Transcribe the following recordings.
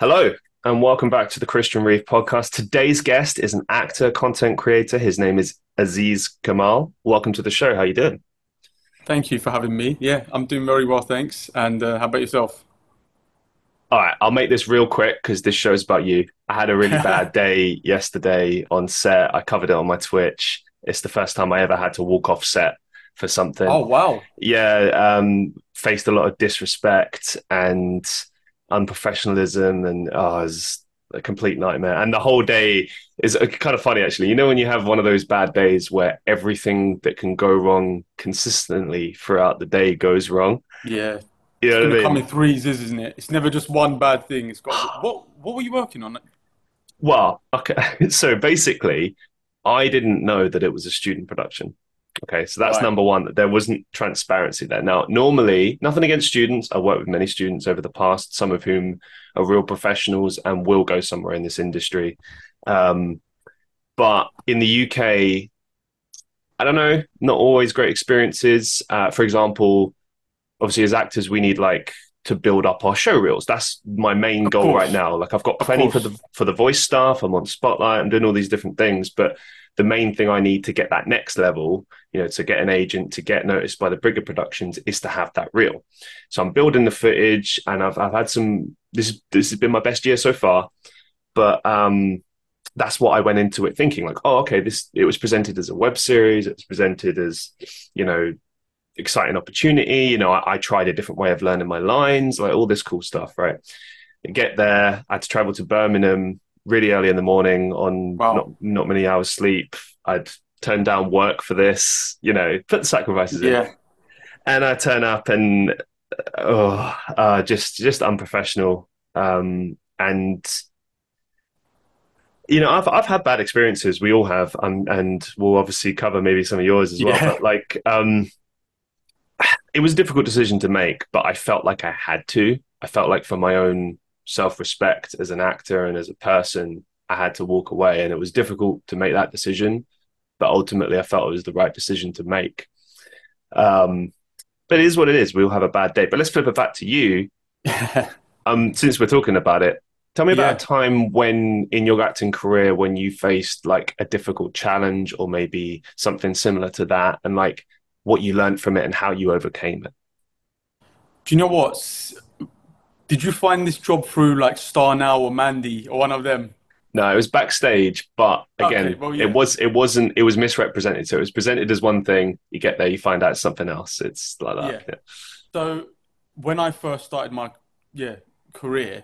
Hello, and welcome back to the Christian Reeve podcast. Today's guest is an actor, content creator. His name is Aziz Kemal. Welcome to the show. How you doing? Thank you for having me. Yeah, I'm doing very well, thanks. And uh, how about yourself? All right, I'll make this real quick because this show's about you. I had a really bad day yesterday on set. I covered it on my Twitch. It's the first time I ever had to walk off set for something. Oh wow! Yeah, um, faced a lot of disrespect and unprofessionalism and oh, it was a complete nightmare. And the whole day is uh, kind of funny, actually. You know, when you have one of those bad days where everything that can go wrong consistently throughout the day goes wrong. Yeah. You know it's I mean? come in threes, isn't it? It's never just one bad thing. It's got what? What were you working on? Well, okay. So basically, I didn't know that it was a student production. Okay, so that's Right. number one. There wasn't transparency there. Now, normally, nothing against students. I worked with many students over the past, some of whom are real professionals and will go somewhere in this industry. Um, but in the UK, I don't know, not always great experiences. Uh, for example, obviously, as actors, we need like to build up our show reels. That's my main Of goal course. right now. Like, I've got plenty for the for the voice stuff. I'm on Spotlight. I'm doing all these different things, but the main thing I need to get that next level, you know, to get an agent, to get noticed by the bigger productions, is to have that reel. So I'm building the footage, and I've I've had some. This this has been my best year so far, but um, that's what I went into it thinking. Like, oh, okay, this it was presented as a web series. It was presented as, you know, exciting opportunity. You know, I, I tried a different way of learning my lines, like all this cool stuff, right? Get there, I had to travel to Birmingham really early in the morning on Wow. not not many hours sleep. I'd turn down work for this, you know, put the sacrifices in. Yeah, And I turn up and oh, uh, just just unprofessional. Um, and you know, I've I've had bad experiences. We all have, um, and we'll obviously cover maybe some of yours as well. Yeah. But like, um, it was a difficult decision to make, but I felt like I had to. I felt like for my own self-respect as an actor and as a person, I had to walk away, and it was difficult to make that decision. But ultimately, I felt it was the right decision to make. Um, but it is what it is. We'll have a bad day. But let's flip it back to you. Um, since we're talking about it, tell me about Yeah. a time when in your acting career when you faced like a difficult challenge or maybe something similar to that, and like what you learned from it and how you overcame it. Do you know what? Did you find this job through like Star Now or Mandy or one of them? No, it was backstage, but again, Okay, well, yeah. it was it wasn't it was misrepresented. So it was presented as one thing. You get there, you find out it's something else. It's like that. Yeah. So when I first started my yeah career,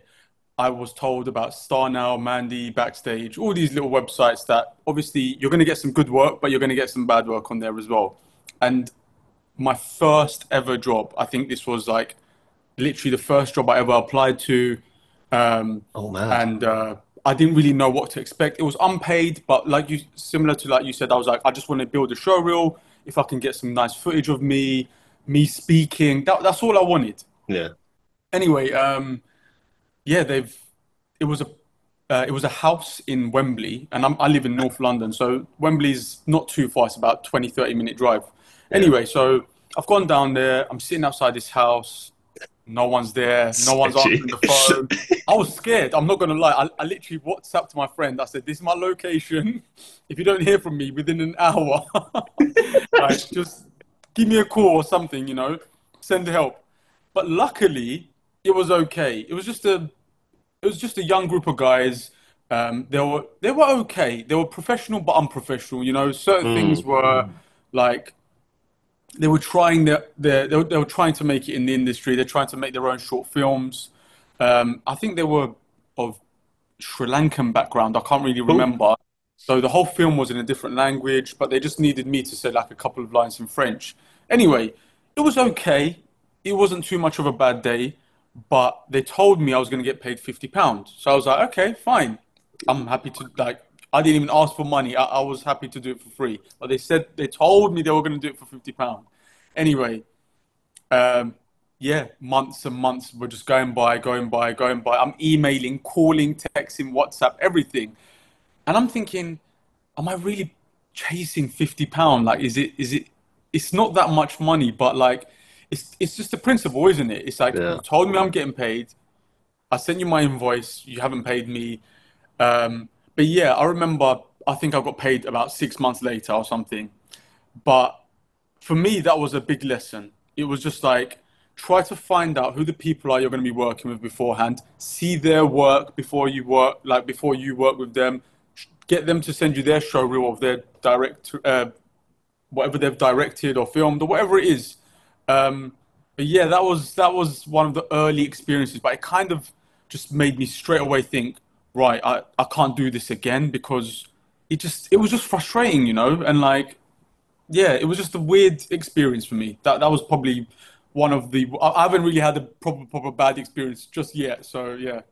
I was told about Star Now, Mandy, Backstage, all these little websites that obviously you're going to get some good work, but you're going to get some bad work on there as well. And my first ever job, I think this was like literally the first job I ever applied to. Um, Oh man. and uh, I didn't really know what to expect. It was unpaid, but like you, similar to like you said, I was like, I just want to build a show reel. If I can get some nice footage of me, me speaking, that, that's all I wanted. yeah. Anyway, um, yeah, they've. It was a, uh, it was a house in Wembley, and I'm, I live in North London, so Wembley's not too far. It's about 20, 30 minute drive. Anyway, so I've gone down there. I'm sitting outside this house. No one's there. No one's answering the phone. I was scared. I'm not gonna lie. I, I literally WhatsApped to my friend. I said, "This is my location. If you don't hear from me within an hour, like, just give me a call or something. You know, send help." But luckily, it was okay. It was just a, it was just a young group of guys. Um, they were they were okay. They were professional but unprofessional. You know, certain things were like they were trying their, their they, were, they were trying to make it in the industry. They're trying to make their own short films. Um, I think they were of Sri Lankan background. I can't really remember. So the whole film was in a different language, but they just needed me to say like a couple of lines in French. Anyway, it was okay. It wasn't too much of a bad day, but they told me I was going to get paid fifty pounds. So I was like, okay, fine. I'm happy to like. I didn't even ask for money. I, I was happy to do it for free. But they said they told me they were going to do it for fifty pound. Anyway, um, yeah, months and months were just going by, going by, going by. I'm emailing, calling, texting, WhatsApp, everything, and I'm thinking, am I really chasing fifty pound? Like, is it? Is it? It's not that much money, but like, it's it's just the principle, isn't it? It's like Yeah. you told me I'm getting paid. I sent you my invoice. You haven't paid me. Um, but yeah, I remember. I think I got paid about six months later or something. But for me, that was a big lesson. It was just like try to find out who the people are you're going to be working with beforehand. See their work before you work, like before you work with them. Get them to send you their showreel of their direct, uh, whatever they've directed or filmed or whatever it is. Um, but yeah, that was that was one of the early experiences. But it kind of just made me straight away think, right, I, I can't do this again because it just it was just frustrating, you know, and like yeah, it was just a weird experience for me. That that was probably one of the. I haven't really had a proper proper bad experience just yet. So yeah.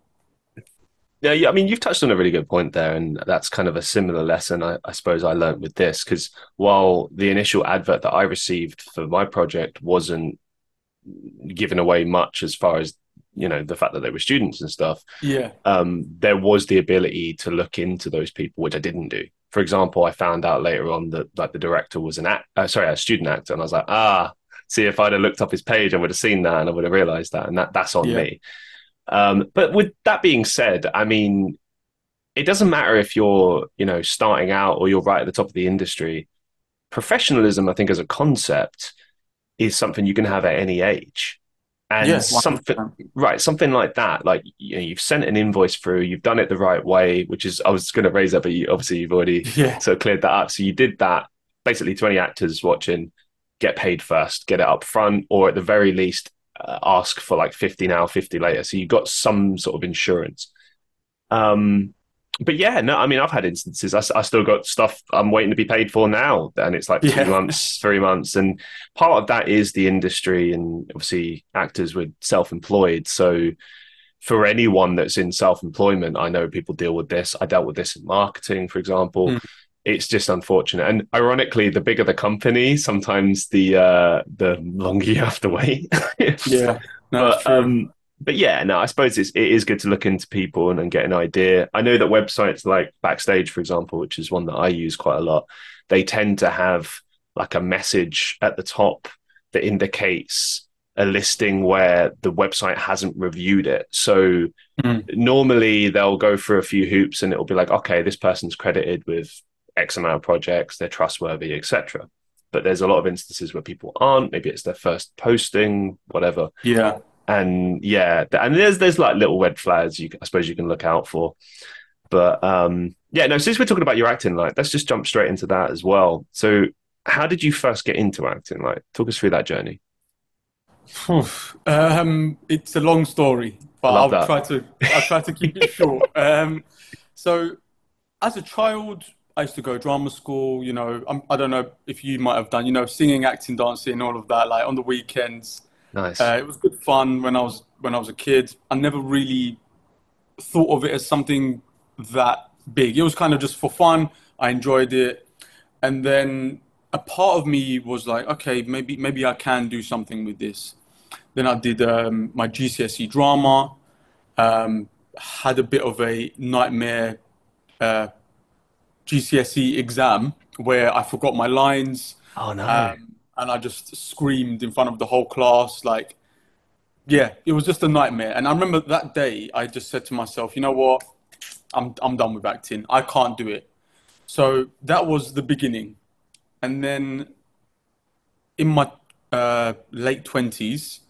Yeah, yeah, I mean, you've touched on a really good point there, and that's kind of a similar lesson I, I suppose I learned with this. Because while the initial advert that I received for my project wasn't giving away much as far as you know the fact that they were students and stuff, yeah, um, there was the ability to look into those people, which I didn't do for example, I found out later on that like the director was an act, uh, sorry, a student actor, and I was like, ah, see if I'd have looked up his page, I would have seen that, and I would have realised that, and that that's on yeah. me. Um, but with that being said, I mean, it doesn't matter if you're you know starting out or you're right at the top of the industry. Professionalism, I think, as a concept, is something you can have at any age and yes, something right something like that like you know, you've sent an invoice through you've done it the right way which is i was going to raise that but you, obviously you've already yeah. sort of cleared that up. So you did that. Basically 20 actors watching get paid first get it up front or at the very least uh, ask for like 50 now 50 later. So you got some sort of insurance. Um but yeah, no, I mean, I've had instances. I, I, still got stuff I'm waiting to be paid for now, and it's like two yeah. months, three months, and part of that is the industry, and obviously actors were self-employed. So for anyone that's in self-employment, I know people deal with this. I dealt with this in marketing, for example. Mm. It's just unfortunate, and ironically, the bigger the company, sometimes the uh, the longer you have to wait. yeah, no, but um, but yeah, no, I suppose it's, it is good to look into people and, and get an idea. I know that websites like Backstage, for example, which is one that I use quite a lot, they tend to have like a message at the top that indicates a listing where the website hasn't reviewed it. So mm. normally they'll go through a few hoops and it'll be like, okay, this person's credited with X amount of projects, they're trustworthy, etc. But there's a lot of instances where people aren't. Maybe it's their first posting, whatever. Yeah and yeah, and there's there's like little red flags you I suppose you can look out for. But um, yeah, no. Since we're talking about your acting, like let's just jump straight into that as well. So, how did you first get into acting? Like, talk us through that journey. um, it's a long story, but I'll that. try to I'll try to keep it short. Um, so, as a child, I used to go drama school. You know, I'm, I do not know if you might have done. You know, singing, acting, dancing, all of that. Like on the weekends. Nice. Uh, it was good fun when I was when I was a kid. I never really thought of it as something that big. It was kind of just for fun. I enjoyed it, and then a part of me was like, okay, maybe maybe I can do something with this. Then I did um, my GCSE drama. Um, had a bit of a nightmare uh, GCSE exam where I forgot my lines. Oh no! Um, and I just screamed in front of the whole class. Like, yeah, it was just a nightmare. And I remember that day, I just said to myself, you know what? I'm, I'm done with acting. I can't do it. So that was the beginning. And then in my uh, late 20s,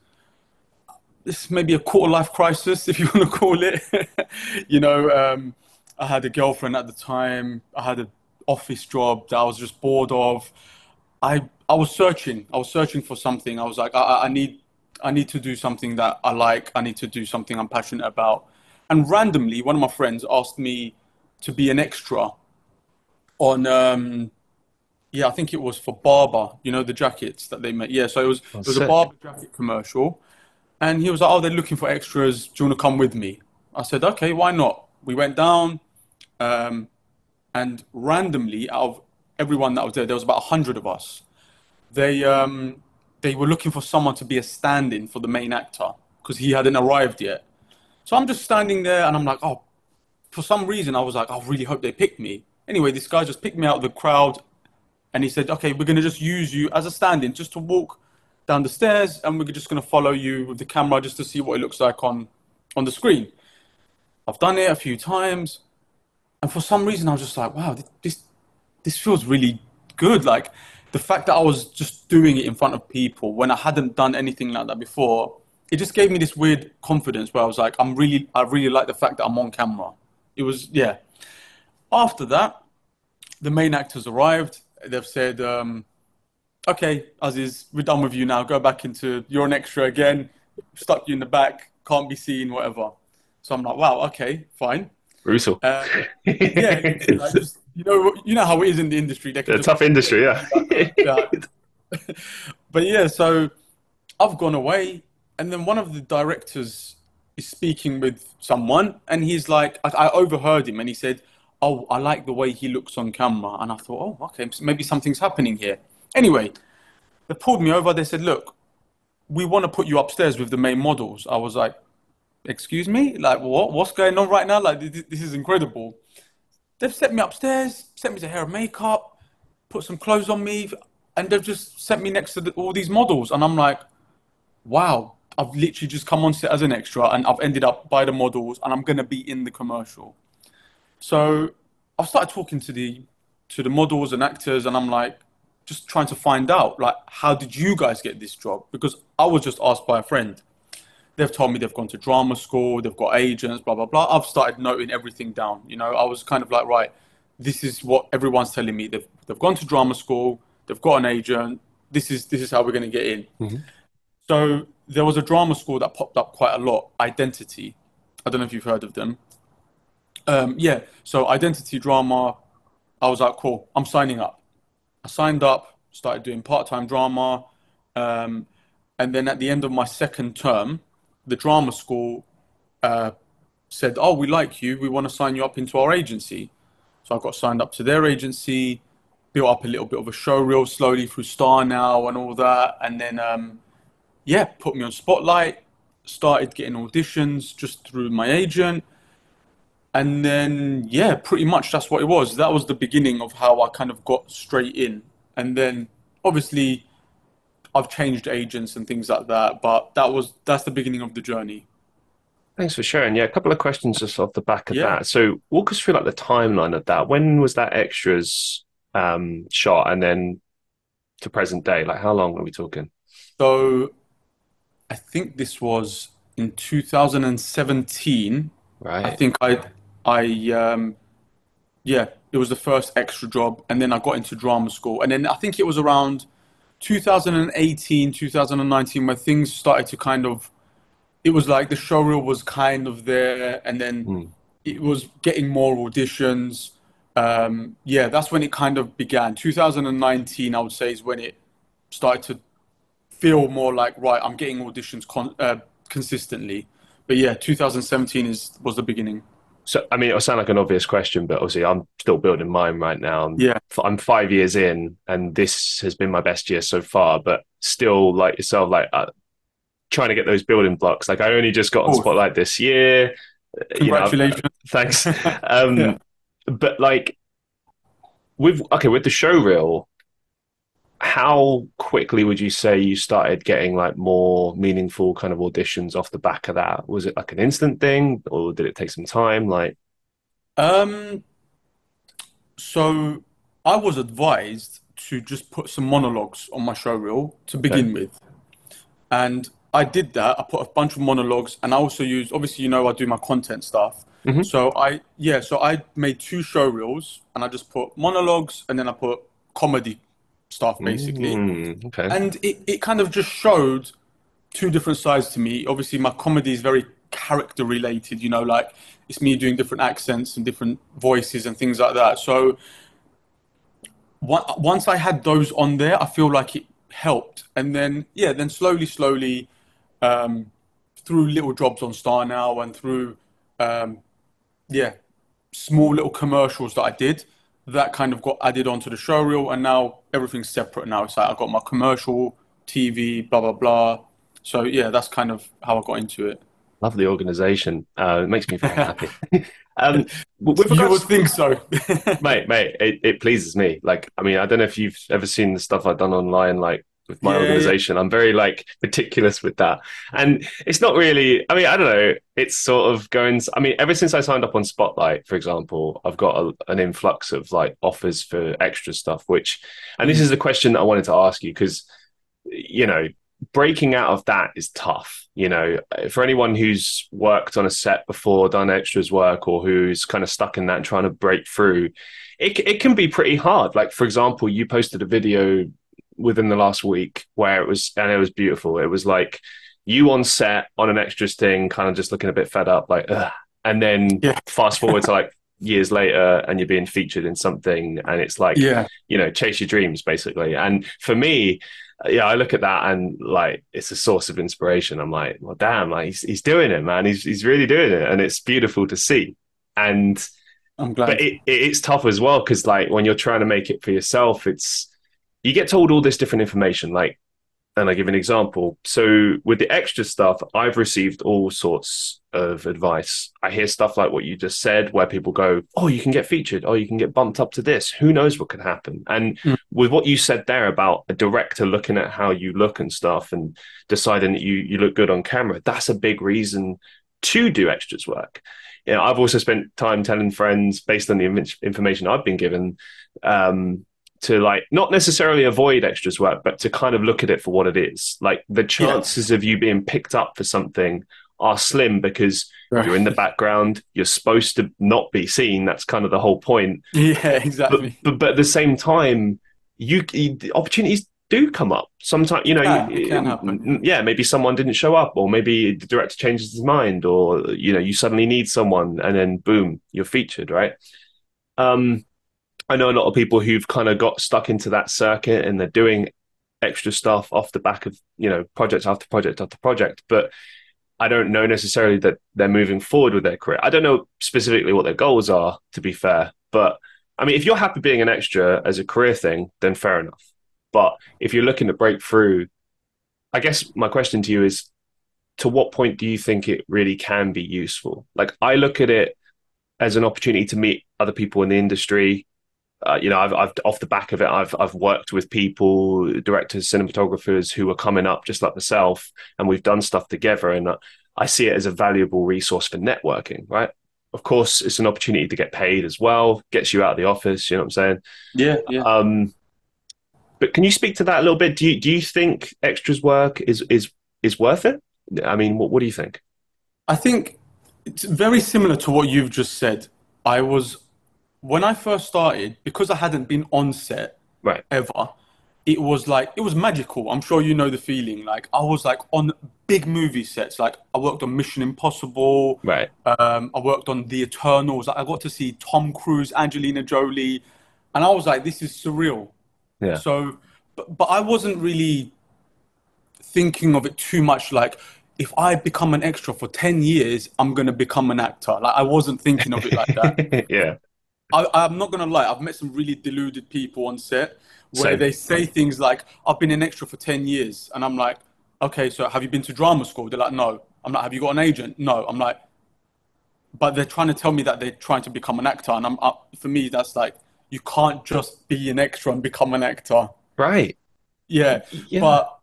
this may be a quarter life crisis, if you want to call it. you know, um, I had a girlfriend at the time, I had an office job that I was just bored of. I I was searching. I was searching for something. I was like, I, I need, I need to do something that I like. I need to do something I'm passionate about. And randomly, one of my friends asked me to be an extra on, um, yeah, I think it was for Barbour. You know the jackets that they make. Yeah, so it was it was a Barbour jacket commercial, and he was like, "Oh, they're looking for extras. Do you want to come with me?" I said, "Okay, why not?" We went down, um, and randomly, out of everyone that was there, there was about hundred of us they um, they were looking for someone to be a stand-in for the main actor because he hadn't arrived yet. So I'm just standing there and I'm like, oh, for some reason I was like, I really hope they pick me. Anyway, this guy just picked me out of the crowd and he said, okay, we're to just use you as a stand-in just to walk down the stairs and we're just to follow you with the camera just to see what it looks like on on the screen. I've done it a few times, and for some reason, I was just like, wow, this this feels really good. Like the fact that I was just doing it in front of people when I hadn't done anything like that before, it just gave me this weird confidence where I was like, I'm really, I really like the fact that I'm on camera. It was, yeah. After that, the main actors arrived. They've said, um, okay, Aziz, we're done with you now. Go back into, you're an extra again. Stuck you in the back, can't be seen, whatever. So I'm like, wow, okay, fine. Russell. Uh, yeah, like just, you know, you know how it is in the industry. They a tough industry, yeah. yeah. but yeah, so I've gone away, and then one of the directors is speaking with someone, and he's like, I, I overheard him, and he said, "Oh, I like the way he looks on camera," and I thought, "Oh, okay, maybe something's happening here." Anyway, they pulled me over. They said, "Look, we want to put you upstairs with the main models." I was like, "Excuse me? Like, what? What's going on right now? Like, this is incredible." They've sent me upstairs, sent me to hair and makeup, put some clothes on me, and they've just sent me next to the, all these models. And I'm like, wow, I've literally just come on set as an extra and I've ended up by the models and I'm going to be in the commercial. So I started talking to the to the models and actors and I'm like just trying to find out like how did you guys get this job because I was just asked by a friend they've told me they've gone to drama school, they've got agents, blah blah blah. I've started noting everything down. You know, I was kind of like, right, this is what everyone's telling me. They've they've gone to drama school, they've got an agent. This is this is how we're going to get in. Mm-hmm. So there was a drama school that popped up quite a lot. Identity. I don't know if you've heard of them. Um, yeah. So identity drama. I was like, cool. I'm signing up. I signed up. Started doing part time drama. Um, and then at the end of my second term, the drama school uh, said, "Oh, we like you. We want to sign you up into our agency." So I got signed up to their agency, built up a little bit of a show reel slowly through Star Now and all that, and then um, yeah, put me on Spotlight. Started getting auditions just through my agent, and then yeah, pretty much that's what it was. That was the beginning of how I kind of got straight in, and then obviously I've changed agents and things like that, but that was that's the beginning of the journey. Thanks for sharing. Yeah, a couple of questions just off the back of yeah. that. So walk us through like the timeline of that. When was that extras um, shot, and then to present day? Like how long are we talking? So, I think this was in 2017. Right. I think I, I, um, yeah, it was the first extra job, and then I got into drama school, and then I think it was around 2018, 2019, where things started to kind of, it was like the show reel was kind of there, and then mm. it was getting more auditions. Um, yeah, that's when it kind of began. 2019, I would say, is when it started to feel more like right. I'm getting auditions con- uh, consistently, but yeah, 2017 is was the beginning. So, I mean, it'll sound like an obvious question, but obviously, I'm still building mine right now. I'm, yeah, I'm five years in, and this has been my best year so far. But still, like yourself, like uh, trying to get those building blocks. Like I only just got on Spotlight this year. Congratulations! You know, thanks. Um, yeah. But like with okay, with the show reel, how quickly would you say you started getting like more meaningful kind of auditions off the back of that? Was it like an instant thing or did it take some time? Like, um, so I was advised to just put some monologues on my show reel to begin okay. with. And I did that. I put a bunch of monologues and I also used, obviously, you know, I do my content stuff. Mm-hmm. So I, yeah, so I made two show reels and I just put monologues and then I put comedy stuff basically. Mm, okay. And it, it kind of just showed two different sides to me. Obviously, my comedy is very character related, you know, like it's me doing different accents and different voices and things like that. So once I had those on there, I feel like it helped. And then, yeah, then slowly, slowly, um, through little jobs on Star Now and through, um, yeah, small little commercials that I did, that kind of got added onto the show reel, and now everything's separate. Now it's like I got my commercial, TV, blah blah blah. So yeah, that's kind of how I got into it. Love the organization. Uh, it makes me very happy. um, with you would think so, mate. Mate, it, it pleases me. Like, I mean, I don't know if you've ever seen the stuff I've done online, like with my Yeah, organization. I'm very like meticulous with that. And it's not really, I mean, I don't know. It's sort of going, I mean, ever since I signed up on Spotlight, for example, I've got a, an influx of like offers for extra stuff, which, and this is a question that I wanted to ask you because, you know, breaking out of that is tough. You know, for anyone who's worked on a set before, done extras work, or who's kind of stuck in that and trying to break through, it, it can be pretty hard. Like, for example, you posted a video within the last week where it was, and it was beautiful. It was like you on set on an extras thing, kind of just looking a bit fed up, like, Ugh. and then Yeah. fast forward to like years later and you're being featured in something and it's like Yeah. you know chase your dreams basically and for me yeah i look at that and like it's a source of inspiration i'm like well damn like he's, he's doing it man he's, he's really doing it and it's beautiful to see and I'm glad. but it, it, it's tough as well because like when you're trying to make it for yourself it's you get told all this different information like and i give an example. So with the extra stuff i've received all sorts of advice. I hear stuff like what you just said where people go oh you can get featured. Oh you can get bumped up to this. Who knows what could happen? And Mm. with what you said there about a director looking at how you look and stuff and deciding that you you look good on camera that's a big reason to do extras work. You know, I've also spent time telling friends based on the information I've been given um, to like not necessarily avoid extras work, but to kind of look at it for what it is. Like the chances of you being picked up for something are slim because you're in the background. You're supposed to not be seen. That's kind of the whole point. yeah, exactly. but, but at the same time, you, you the opportunities do come up. Sometimes you know, Yeah, you- can happen. yeah, maybe someone didn't show up, or maybe the director changes his mind, or you know, you suddenly need someone, and then boom, you're featured, right? Um, I know a lot of people who've kind of got stuck into that circuit, and they're doing extra stuff off the back of you know project after project after project, but I don't know necessarily that they're moving forward with their career. I don't know specifically what their goals are, to be fair, but I mean, if you're happy being an extra as a career thing, then fair enough. But if you're looking to break through, I guess my question to you is to what point do you think it really can be useful? Like, I look at it as an opportunity to meet other people in the industry. Uh, you know, I've, I've off the back of it, I've I've worked with people, directors, cinematographers who are coming up just like myself, and we've done stuff together. And uh, I see it as a valuable resource for networking. Right? Of course, it's an opportunity to get paid as well. Gets you out of the office. You know what I'm saying? Yeah, yeah. Um, but can you speak to that a little bit? Do you do you think extras work is is is worth it? I mean, what what do you think? I think it's very similar to what you've just said. I was when I first started because I hadn't been on set Right. ever. It was like it was magical. I'm sure you know the feeling. Like I was like on big movie sets. Like I worked on Mission Impossible. Right. Um, I worked on The Eternals. Like, I got to see Tom Cruise, Angelina Jolie, and I was like, this is surreal. Yeah. So, but, but I wasn't really thinking of it too much like, if I become an extra for 10 years, I'm going to become an actor. Like, I wasn't thinking of it like that. yeah. I, I'm not going to lie, I've met some really deluded people on set where Same. they say things like, I've been an extra for 10 years. And I'm like, okay, so have you been to drama school? They're like, no. I'm like, have you got an agent? No. I'm like, but they're trying to tell me that they're trying to become an actor. And I'm up for me, that's like, you can't just be an extra and become an actor. Right. Yeah. Yeah. But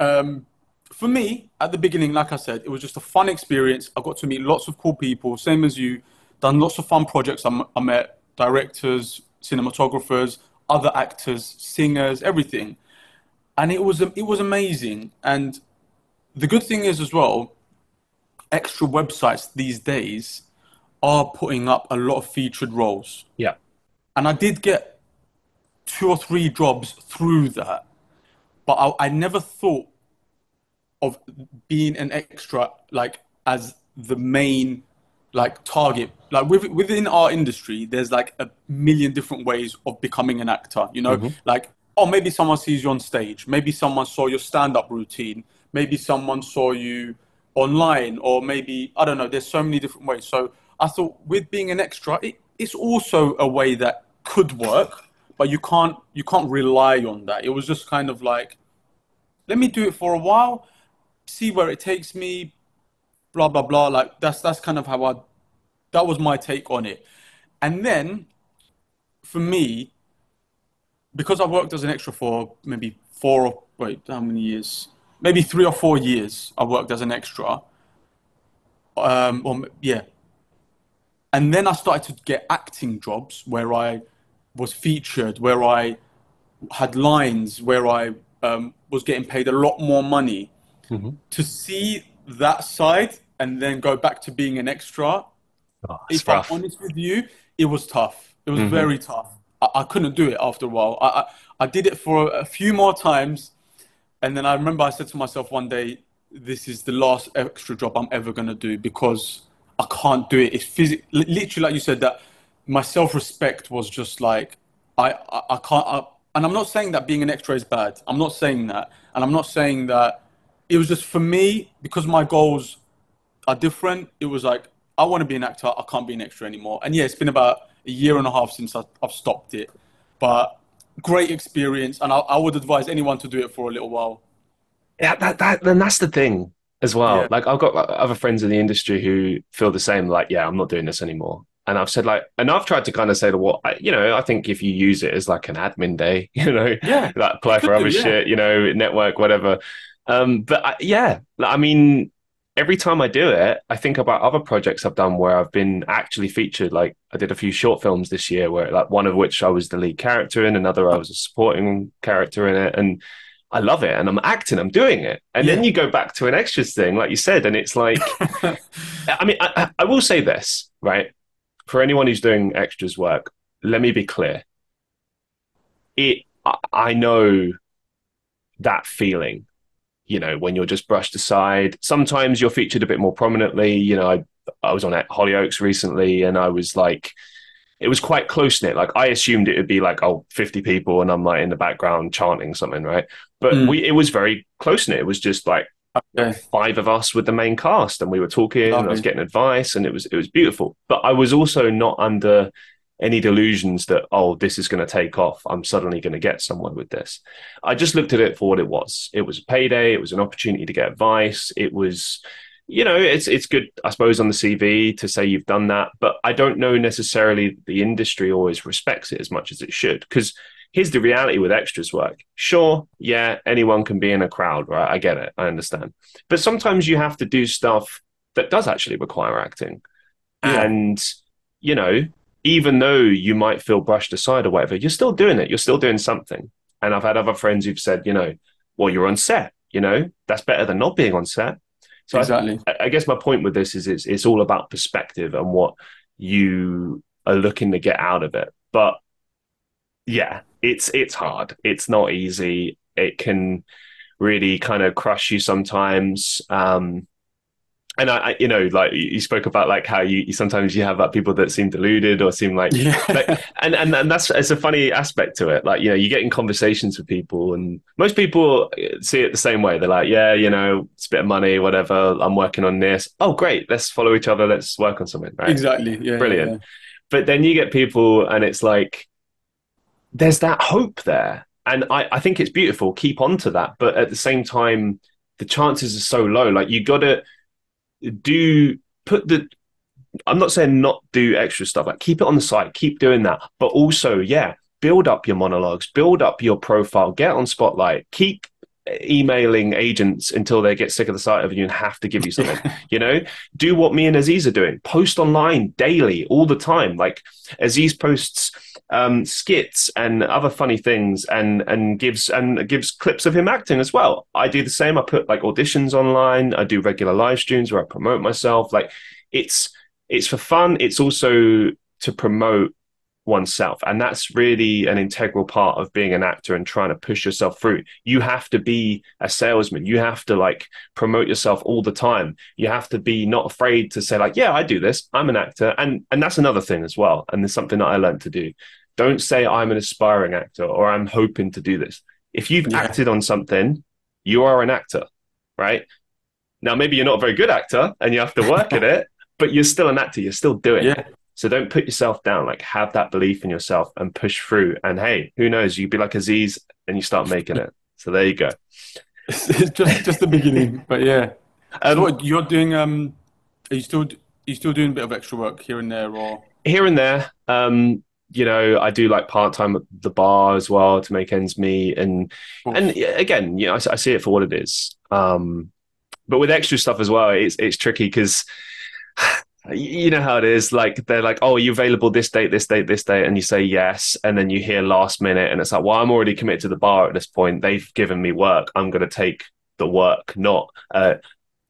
um, for me, at the beginning, like I said, it was just a fun experience. I got to meet lots of cool people, same as you, done lots of fun projects. I, I met directors, cinematographers, other actors, singers, everything. And it was it was amazing. And the good thing is as well, extra websites these days are putting up a lot of featured roles. yeah. And I did get two or three jobs through that, but I, I never thought of being an extra like as the main like target. Like with, within our industry, there's like a million different ways of becoming an actor. You know, mm-hmm. like oh maybe someone sees you on stage, maybe someone saw your stand-up routine, maybe someone saw you online, or maybe I don't know. There's so many different ways. So I thought with being an extra, it, it's also a way that could work, but you can't you can't rely on that. It was just kind of like let me do it for a while, see where it takes me, blah blah blah. Like that's that's kind of how I that was my take on it. And then for me, because I worked as an extra for maybe four or wait, how many years? Maybe three or four years. I worked as an extra. Um, or yeah, and then I started to get acting jobs where I was featured, where I had lines, where I um, was getting paid a lot more money. Mm-hmm. To see that side and then go back to being an extra, oh, if rough. I'm honest with you, it was tough. It was mm-hmm. very tough. I, I, couldn't do it after a while. I, I, I did it for a, a few more times. And then I remember I said to myself one day, this is the last extra job I'm ever going to do because I can't do it. It's physically, literally, like you said, that my self respect was just like, I, I, I can't. I, and I'm not saying that being an extra is bad. I'm not saying that. And I'm not saying that it was just for me, because my goals are different, it was like, I want to be an actor. I can't be an extra anymore. And yeah, it's been about a year and a half since I, have stopped it. But great experience. And I, I, would advise anyone to do it for a little while. Yeah, that, that, then that's the thing as well. Yeah. Like I've got other friends in the industry who feel the same. Like, yeah, I'm not doing this anymore. And I've said like, and I've tried to kind of say to what you know. I think if you use it as like an admin day, you know, yeah, like apply for other yeah. shit, you know, network, whatever. Um, but I, yeah, I mean, every time I do it, I think about other projects I've done where I've been actually featured. Like I did a few short films this year, where like one of which I was the lead character in, another I was a supporting character in it, and I love it and I'm acting, I'm doing it. And yeah. then you go back to an extras thing, like you said, and it's like, I mean, I, I, will say this, right? For anyone who's doing extras work, let me be clear. It, I know that feeling, you know, when you're just brushed aside. Sometimes you're featured a bit more prominently. You know, I, I was on at Hollyoaks recently and I was like, it was quite close knit. Like I assumed it would be like oh 50 people and I'm like in the background chanting something, right? But mm. we it was very close knit. It was just like okay. five of us with the main cast, and we were talking, and I was getting advice, and it was it was beautiful. But I was also not under any delusions that oh this is going to take off i'm suddenly going to get somewhere with this i just looked at it for what it was it was a payday it was an opportunity to get advice it was you know, it's it's good, I suppose, on the CV to say you've done that, but I don't know necessarily the industry always respects it as much as it should. Because here's the reality with extras work. Sure, yeah, anyone can be in a crowd, right? I get it, I understand, but sometimes you have to do stuff that does actually require acting, yeah. and you know, even though you might feel brushed aside or whatever, you're still doing it. You're still doing something. And I've had other friends who've said, you know, well, you're on set. You know, that's better than not being on set so exactly. I, I, guess my point with this is it's it's all about perspective and what you are looking to get out of it. But yeah, it's it's hard. It's not easy. It can really kind of crush you sometimes. Um, and I, I, you know, like you spoke about like how you, you sometimes you have like people that seem deluded or seem like, yeah. like and, and and that's it's a funny aspect to it. Like you know, you get in conversations with people, and most people see it the same way. They're like, yeah, you know, it's a bit of money, whatever. I'm working on this. Oh, great, let's follow each other. Let's work on something. Right? Exactly. Yeah. Brilliant. Yeah. But then you get people, and it's like there's that hope there, and I I think it's beautiful. Keep on to that, but at the same time, the chances are so low. Like you got to do put the I'm not saying not do extra stuff, like keep it on the site, keep doing that. But also, yeah, build up your monologues, build up your profile, get on spotlight, keep emailing agents until they get sick of the sight of you and have to give you something. you know, do what me and Aziz are doing. Post online daily, all the time. Like Aziz posts um, skits and other funny things, and and gives and gives clips of him acting as well. I do the same. I put like auditions online. I do regular live streams where I promote myself. Like it's it's for fun. It's also to promote oneself. And that's really an integral part of being an actor and trying to push yourself through. You have to be a salesman. You have to like promote yourself all the time. You have to be not afraid to say like, yeah, I do this. I'm an actor. And and that's another thing as well. And there's something that I learned to do. Don't say I'm an aspiring actor or I'm hoping to do this. If you've yeah. acted on something, you are an actor, right? Now maybe you're not a very good actor and you have to work at it, but you're still an actor. You're still doing yeah. it. So don't put yourself down. Like have that belief in yourself and push through. And hey, who knows? You'd be like Aziz and you start making it. So there you go. it's just just the beginning, but yeah. Um, so what you're doing? Um, are you still are you still doing a bit of extra work here and there, or here and there? Um, you know, I do like part time at the bar as well to make ends meet, and and again, you know, I, I, see it for what it is. Um, but with extra stuff as well, it's it's tricky because you know how it is. Like they're like, "Oh, are you available this date, this date, this date?" And you say yes, and then you hear last minute, and it's like, "Well, I'm already committed to the bar at this point. They've given me work. I'm going to take the work, not uh,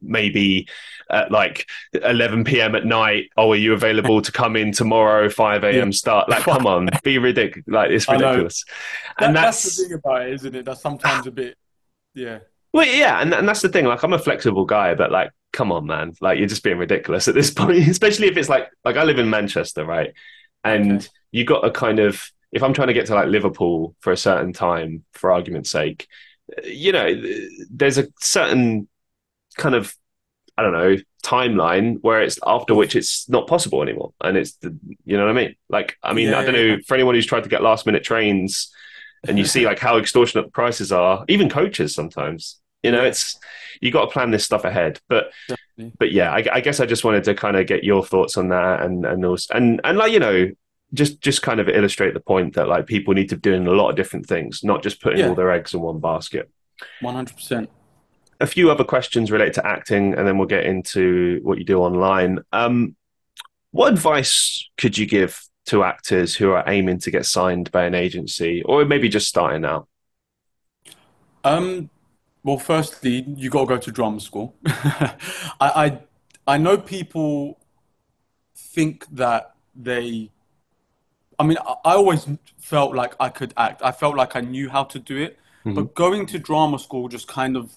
maybe at like 11 p.m. at night. Oh, are you available to come in tomorrow, 5 a.m. Yeah. start? Like, come on, be ridiculous. Like, it's ridiculous. That, and that's, that's, the thing about it, isn't it? That's sometimes a bit, yeah. Well, yeah, and, and that's the thing. Like, I'm a flexible guy, but like, come on, man. Like, you're just being ridiculous at this point, especially if it's like, like I live in Manchester, right? And okay. you got a kind of, if I'm trying to get to like Liverpool for a certain time, for argument's sake, you know, there's a certain kind of I don't know timeline where it's after which it's not possible anymore, and it's the, you know what I mean. Like I mean yeah, I don't yeah. know for anyone who's tried to get last minute trains, and you see like how extortionate the prices are, even coaches sometimes. You know, it's you got to plan this stuff ahead. But Definitely. but yeah, I, I, guess I just wanted to kind of get your thoughts on that, and and also, and and like you know. Just, just kind of illustrate the point that like people need to be doing a lot of different things, not just putting yeah. all their eggs in one basket. One hundred percent a few other questions related to acting, and then we'll get into what you do online. Um, what advice could you give to actors who are aiming to get signed by an agency, or maybe just starting out? Um, well, firstly, you got to go to drama school. I, I I know people think that they. I mean, I, I always felt like I could act. I felt like I knew how to do it. Mm-hmm. But going to drama school just kind of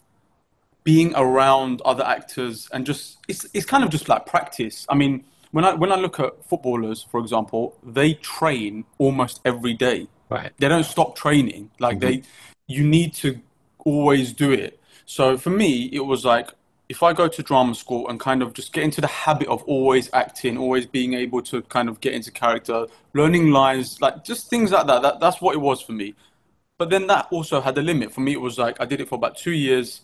being around other actors and just it's it's kind of just like practice. I mean, when I when I look at footballers, for example, they train almost every day. Right. They don't stop training. Like mm-hmm. they, you need to always do it. So for me, it was like if I go to drama school and kind of just get into the habit of always acting, always being able to kind of get into character, learning lines, like just things like that. That that's what it was for me. But then that also had a limit. For me, it was like I did it for about two years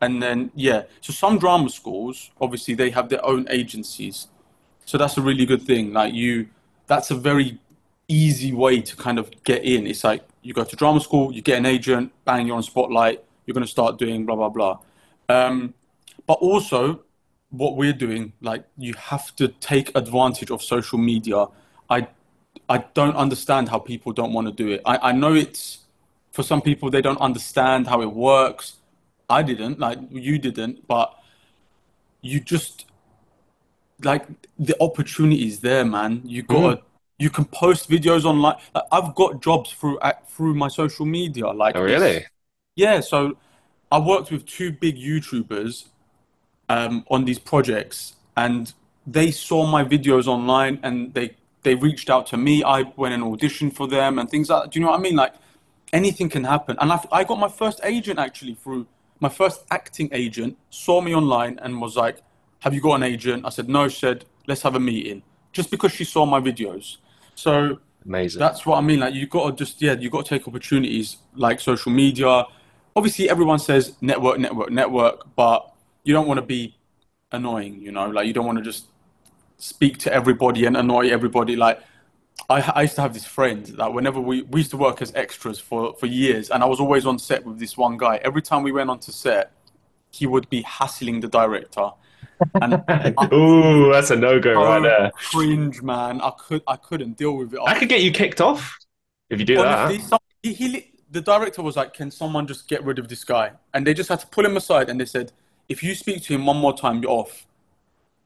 and then yeah so some drama schools obviously they have their own agencies. So that's a really good thing. Like you that's a very easy way to kind of get in. It's like you go to drama school you get an agent bang you're on spotlight you're going to start doing blah blah blah. Um, but also what we're doing like you have to take advantage of social media. I i don't understand how people don't want to do it. I, I know it's for some people they don't understand how it works I didn't, like you didn't, but you just like the opportunity is there, man. You got mm. you can post videos online. Like, I've got jobs through through my social media. Like, oh really? Yeah. So I worked with two big YouTubers um, on these projects, and they saw my videos online, and they they reached out to me. I went and auditioned for them, and things like. Do you know what I mean? Like anything can happen. And I I got my first agent actually through my first acting agent saw me online and was like, Have you got an agent? I said, No. She said, Let's have a meeting. Just because she saw my videos. So amazing. That's what I mean. Like, you've got to just, yeah, you've got to take opportunities like social media. Obviously, everyone says network, network, network, but you don't want to be annoying, you know? Like, you don't want to just speak to everybody and annoy everybody. Like, I, I, used to have this friend that whenever we, we used to work as extras for, for years, and I was always on set with this one guy. Every time we went onto set, he would be hassling the director. And Ooh, that's a no go right there. Cringe, man. I could I couldn't deal with it. I could get you kicked off if you do Honestly, that. Some, he, he, the director was like, "Can someone just get rid of this guy?" And they just had to pull him aside, and they said, "If you speak to him one more time, you're off."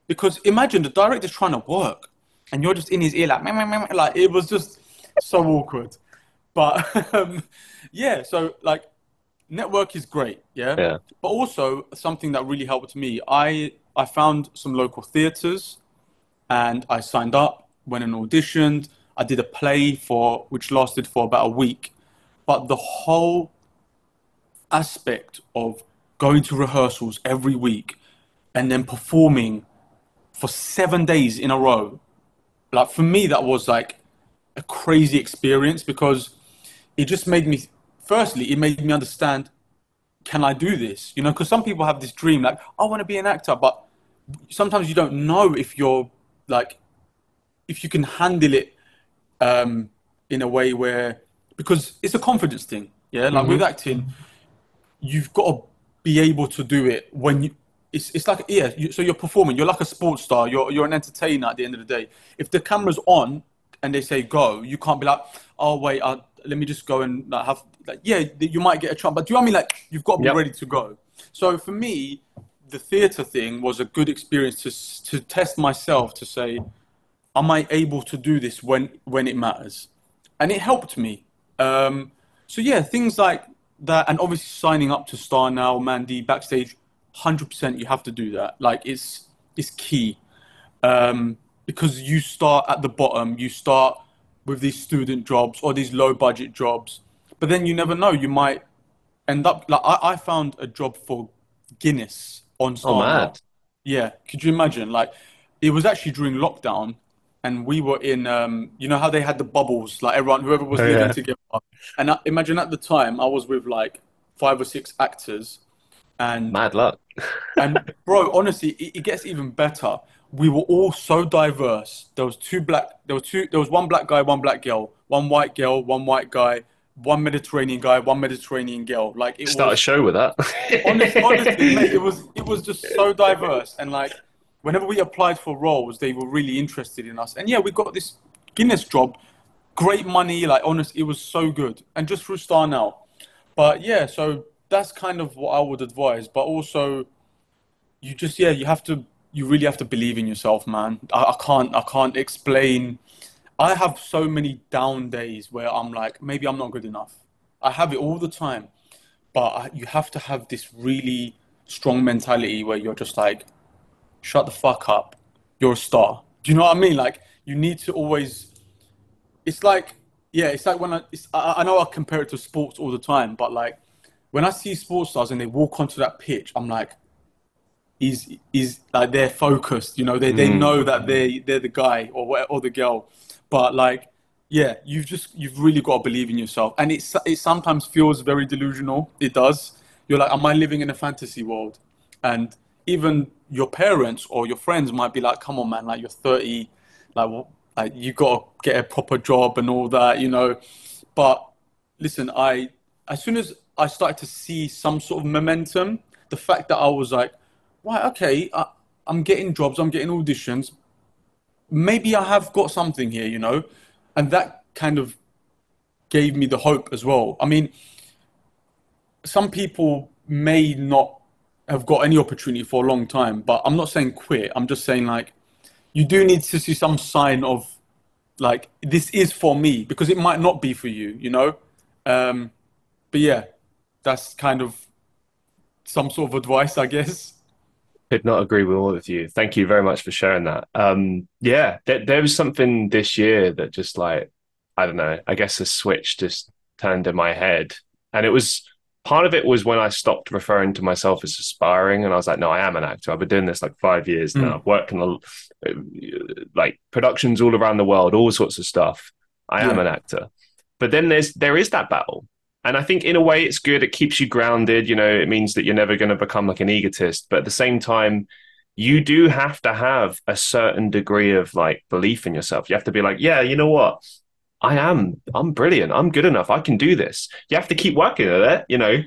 Because imagine the director's trying to work and you're just in his ear like, meh, meh, meh, like it was just so awkward. But um, yeah, so like network is great, yeah? yeah. But also something that really helped me, I I found some local theaters, and I signed up, went and auditioned. I did a play for which lasted for about a week, but the whole aspect of going to rehearsals every week and then performing for seven days in a row like for me that was like a crazy experience because it just made me firstly it made me understand can i do this you know because some people have this dream like i want to be an actor but sometimes you don't know if you're like if you can handle it um, in a way where because it's a confidence thing. Yeah, like mm-hmm. with acting, you've got to be able to do it when you. It's, it's like yeah. You, so you're performing. You're like a sports star. You're you're an entertainer at the end of the day. If the camera's on and they say go, you can't be like, oh wait, uh, let me just go and like, have like yeah. You might get a trump, but do you know what I mean? Like you've got to be yep. ready to go. So for me, the theatre thing was a good experience to to test myself to say, am I able to do this when when it matters, and it helped me. Um, so yeah, things like that, and obviously signing up to Star Now, Mandy, backstage, hundred percent, you have to do that. Like it's it's key um, because you start at the bottom. You start with these student jobs or these low budget jobs, but then you never know. You might end up like I, I found a job for Guinness on oh, Star oh. Yeah, could you imagine? Like it was actually during lockdown and we were in um, you know how they had the bubbles like everyone whoever was oh, living yeah. together and I, imagine at the time i was with like five or six actors and mad luck and bro honestly it, it, gets even better we were all so diverse there was two black there was two there was one black guy one black girl one white girl one white guy one Mediterranean guy, one Mediterranean girl. Like it start was, a show with that. honestly, honestly mate, it was it was just so diverse and like whenever we applied for roles, they were really interested in us. And yeah, we got this Guinness job, great money, like honest, it was so good, and just through StarNow. But yeah, so that's kind of what I would advise. But also, you just yeah, you have to, you really have to believe in yourself, man. I, I can't, I can't explain. I have so many down days where I'm like, maybe I'm not good enough. I have it all the time, but you have to have this really strong mentality where you're just like, shut the fuck up. You're a star. Do you know what I mean? Like you need to always. It's like yeah, it's like when I I, I know I compare it to sports all the time, but like when I see sports stars and they walk onto that pitch, I'm like, is is like they're focused. You know, they they mm. know that they they're the guy or or the girl, but like yeah, you've just you've really got to believe in yourself, and it's it sometimes feels very delusional. It does. You're like, am I living in a fantasy world? And even your parents or your friends might be like, "Come on, man! Like you're 30, like like you got to get a proper job and all that, you know." But listen, I as soon as I started to see some sort of momentum, the fact that I was like, "Right, okay, I, I'm getting jobs, I'm getting auditions. Maybe I have got something here," you know, and that kind of gave me the hope as well. I mean, some people may not have got any opportunity for a long time. But I'm not saying quit. I'm just saying like you do need to see some sign of like this is for me because it might not be for you, you know. Um, but yeah, that's kind of some sort of advice, I guess. Could not agree with all of you. Thank you very much for sharing that. Um, yeah, there, there was something this year that just like I don't know. I guess a switch just turned in my head, and it was part of it was when I stopped referring to myself as aspiring, and I was like, no, I am an actor. I've been doing this like five years mm. now. I've worked in like productions all around the world, all sorts of stuff. I yeah. am an actor. But then there's there is that battle. And I think in a way it's good. It keeps you grounded. You know, it means that you're never going to become like an egotist. But at the same time, you do have to have a certain degree of like belief in yourself. You have to be like, yeah, you know what? I am, I'm brilliant. I'm good enough. I can do this. You have to keep working at it, you know,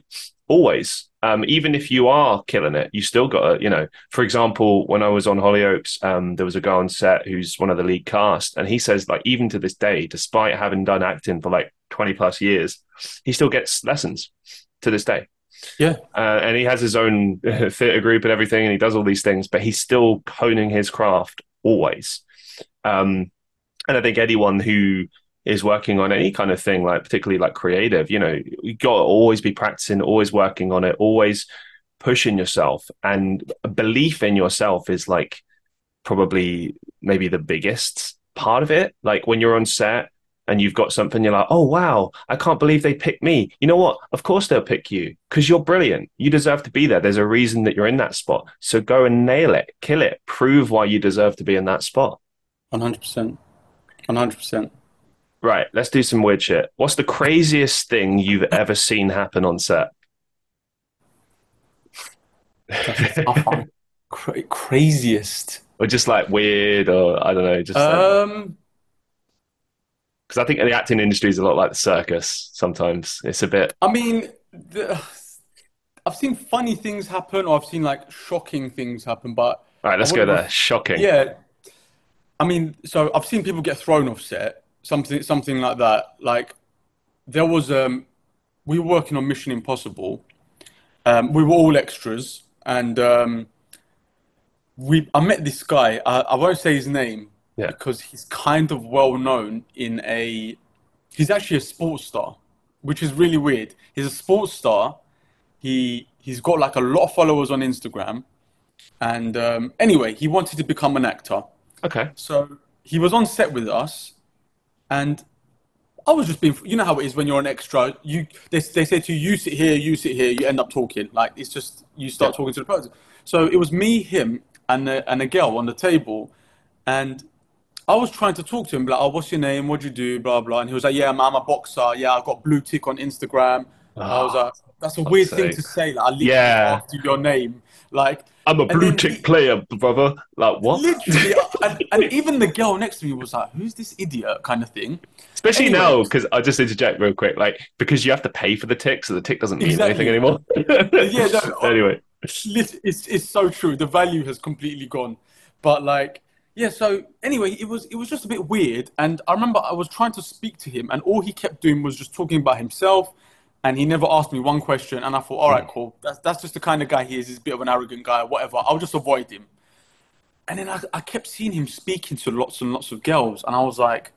always. Um, even if you are killing it, you still got to, you know, for example, when I was on Hollyoaks, um, there was a guy on set who's one of the lead cast, and he says, like, even to this day, despite having done acting for like 20 plus years, he still gets lessons to this day. Yeah. Uh, and he has his own theatre group and everything, and he does all these things, but he's still honing his craft always. Um, and I think anyone who is working on any kind of thing, like particularly like creative, you know, you got to always be practicing, always working on it, always pushing yourself. And belief in yourself is like probably maybe the biggest part of it. Like when you're on set and you've got something, you're like, oh, wow, I can't believe they picked me. You know what? Of course they'll pick you because you're brilliant. You deserve to be there. There's a reason that you're in that spot. So go and nail it, kill it, prove why you deserve to be in that spot. 100%. 100%. Right, let's do some weird shit. What's the craziest thing you've ever seen happen on set? Cra- craziest, or just like weird, or I don't know, just um, Because I think the acting industry is a lot like the circus. Sometimes it's a bit. I mean, the, I've seen funny things happen, or I've seen like shocking things happen. But all right, let's go there. Shocking. Yeah, I mean, so I've seen people get thrown off set, something something like that. Like there was um, we were working on Mission Impossible. Um, we were all extras, and um, we I met this guy. I, I won't say his name Yeah. because he's kind of well known in a. He's actually a sports star, which is really weird. He's a sports star. He he's got like a lot of followers on Instagram, and um, anyway, he wanted to become an actor. Okay. So he was on set with us, and I was just being. You know how it is when you're an extra. You they, they say to you, you sit here, you sit here. You end up talking. Like it's just you start Yeah. talking to the person. So it was me, him, and a, and a girl on the table, and I was trying to talk to him, like, "Oh, what's your name? What do you do?" Blah blah. And he was like, "Yeah, I'm, I'm a boxer. Yeah, I've got blue tick on Instagram." And I was Ah, like, "That's a weird thing to say." Like, I literally Yeah. asked you your name. Like, I'm a blue tick he- player, brother. Like what? literally, and, and even the girl next to me was like, "Who's this idiot?" kind of thing. Especially Anyway. now, because I just interject real quick, like because you have to pay for the tick, so the tick doesn't mean Exactly. anything anymore. Yeah, no, anyway, It's it's so true. The value has completely gone. But like, yeah. So anyway, it was it was just a bit weird. And I remember I was trying to speak to him, and all he kept doing was just talking about himself. And he never asked me one question. And I thought, all right, cool. That's that's just the kind of guy he is. He's a bit of an arrogant guy. Whatever. I'll just avoid him. And then I, I kept seeing him speaking to lots and lots of girls, and I was like,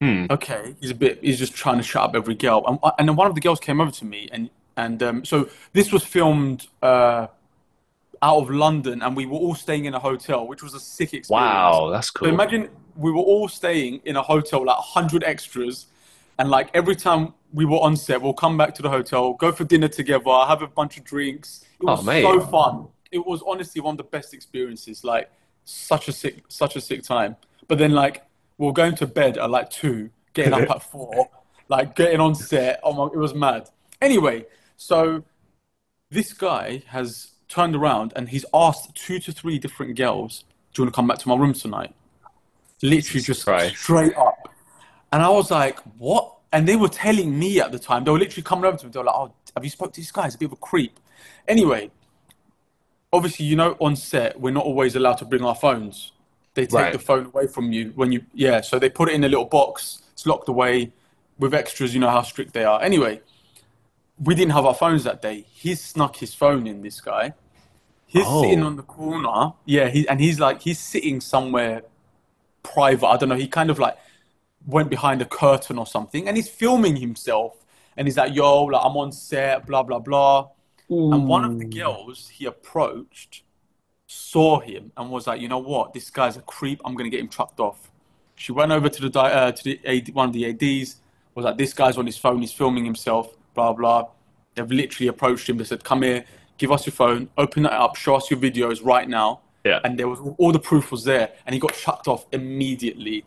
Hmm. okay, he's a bit, he's just trying to shut up every girl. And, and then one of the girls came over to me, and and um, so this was filmed uh, out of London, and we were all staying in a hotel, which was a sick experience. wow, that's So cool. imagine we were all staying in a hotel, like hundred extras, and like every time we were on set, we'll come back to the hotel, go for dinner together, have a bunch of drinks. It Oh, was mate. so fun. It was honestly one of the best experiences. Like such a sick, such a sick time. But then like we're going to bed at like two, getting up at four, like getting on set. Oh my, it was mad. Anyway, so this guy has turned around and he's asked two to three different girls, "Do you want to come back to my room tonight?" Literally just Christ. straight up. And I was like, "What?" And they were telling me at the time. They were literally coming over to me. They were like, "Oh, have you spoke to this guy? He's a bit of a creep." Anyway, obviously, you know, on set, we're not always allowed to bring our phones. They take Right. the phone away from you when you, yeah. So they put it in a little box. It's locked away. With extras, you know how strict they are. Anyway, we didn't have our phones that day. He snuck his phone in. This guy. He's Oh. sitting on the corner. Yeah, he and he's like he's sitting somewhere private. I don't know. He kind of like went behind a curtain or something, and he's filming himself. And he's like, "Yo, like I'm on set, blah blah blah." And one of the girls he approached saw him and was like, "You know what? This guy's a creep. I'm gonna get him chucked off." She went over to the uh, to the AD, one of the ADs. Was like, "This guy's on his phone. He's filming himself. Blah blah." They've literally approached him. They said, "Come here, give us your phone, open it up, show us your videos right now." Yeah. And there was all the proof was there, and he got chucked off immediately.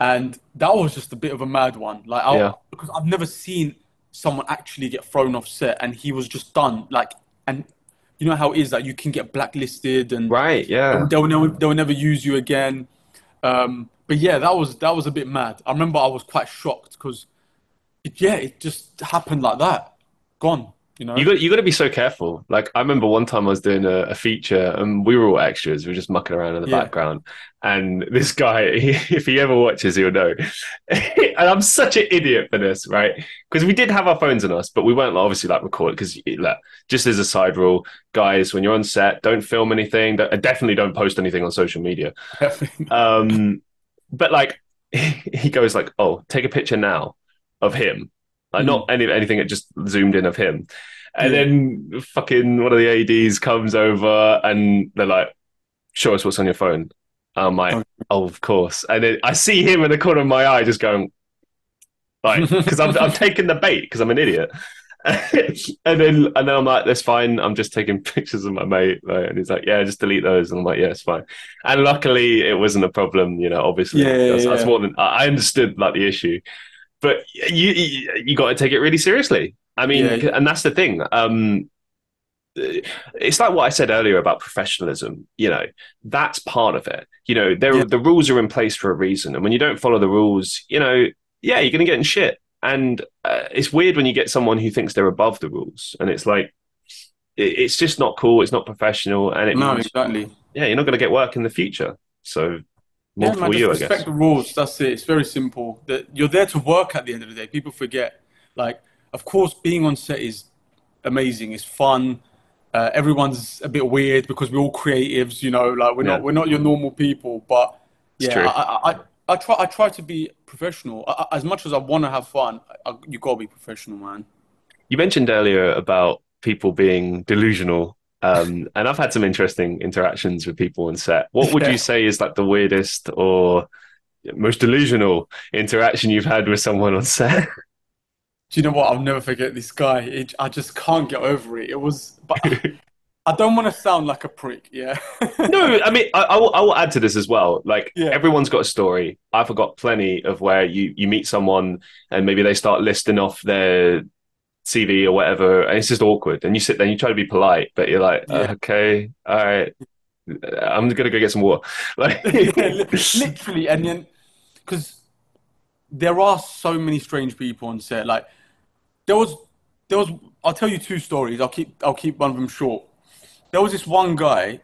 And that was just a bit of a mad one. Like, I, Yeah. because I've never seen someone actually get thrown off set, and he was just done. Like, and you know how it is that you can get blacklisted, and Right, yeah. they will never they will never use you again. Um, but yeah, that was that was a bit mad. I remember I was quite shocked because, yeah, it just happened like that, gone. You know, You got you got to be so careful. Like I remember one time I was doing a, a feature and we were all extras. We were just mucking around in the Yeah. background, and this guy, he, if he ever watches, he'll know. and I'm such an idiot for this, right? Because we did have our phones on us, but we weren't like, obviously like recorded. Because like, just as a side rule, guys, when you're on set, don't film anything. Don't- Definitely don't post anything on social media. Um, but like he goes like, "Oh, take a picture now of him." Like not hmm. any anything it just zoomed in of him. And Yeah. then fucking one of the ADs comes over and they're like, "Show us what's on your phone." I'm like, Okay. "Oh, of course." And then I see him in the corner of my eye just going, like, because I'm I'm taking the bait because I'm an idiot. and then and then I'm like, that's fine. I'm just taking pictures of my mate, like, and he's like, yeah, just delete those. And I'm like, yeah, it's fine. And luckily, it wasn't a problem. You know, obviously, Yeah, yeah, that's, that's yeah. more than I I understood like the issue, but you you, you got to take it really seriously. I mean, Yeah. and that's the thing. Um, it's like what I said earlier about professionalism. You know, that's part of it. You know, there yeah. the rules are in place for a reason, and when you don't follow the rules, you know, yeah, you're going to get in shit. And uh, it's weird when you get someone who thinks they're above the rules, and it's like it, it's just not cool. It's not professional, and it no, means, exactly. Yeah, you're not going to get work in the future. So yeah, man, for you, respect the rules. That's it. It's very simple. That you're there to work at the end of the day. People forget. Like, of course, being on set is amazing. It's fun. Uh, everyone's a bit weird because we're all creatives. You know, like we're yeah. not we're not your normal people. But yeah, I, I, I try I try to be professional I, as much as I want to have fun. I, you gotta be professional, man. You mentioned earlier about people being delusional, um, and I've had some interesting interactions with people on set. What would yeah. you say is like the weirdest or most delusional interaction you've had with someone on set? Do you know what? I'll never forget this guy. It, I just can't get over it. It was, but I don't want to sound like a prick, yeah. no, I mean, I, I, will, I will add to this as well. Like, yeah. everyone's got a story. I've got plenty of where you, you meet someone and maybe they start listing off their CV or whatever, and it's just awkward. And you sit there and you try to be polite, but you're like, yeah. okay, all right, I'm gonna go get some water. Like, literally, and then because there are so many strange people on set. Like, there was, there was. I'll tell you two stories. I'll keep, I'll keep one of them short there was this one guy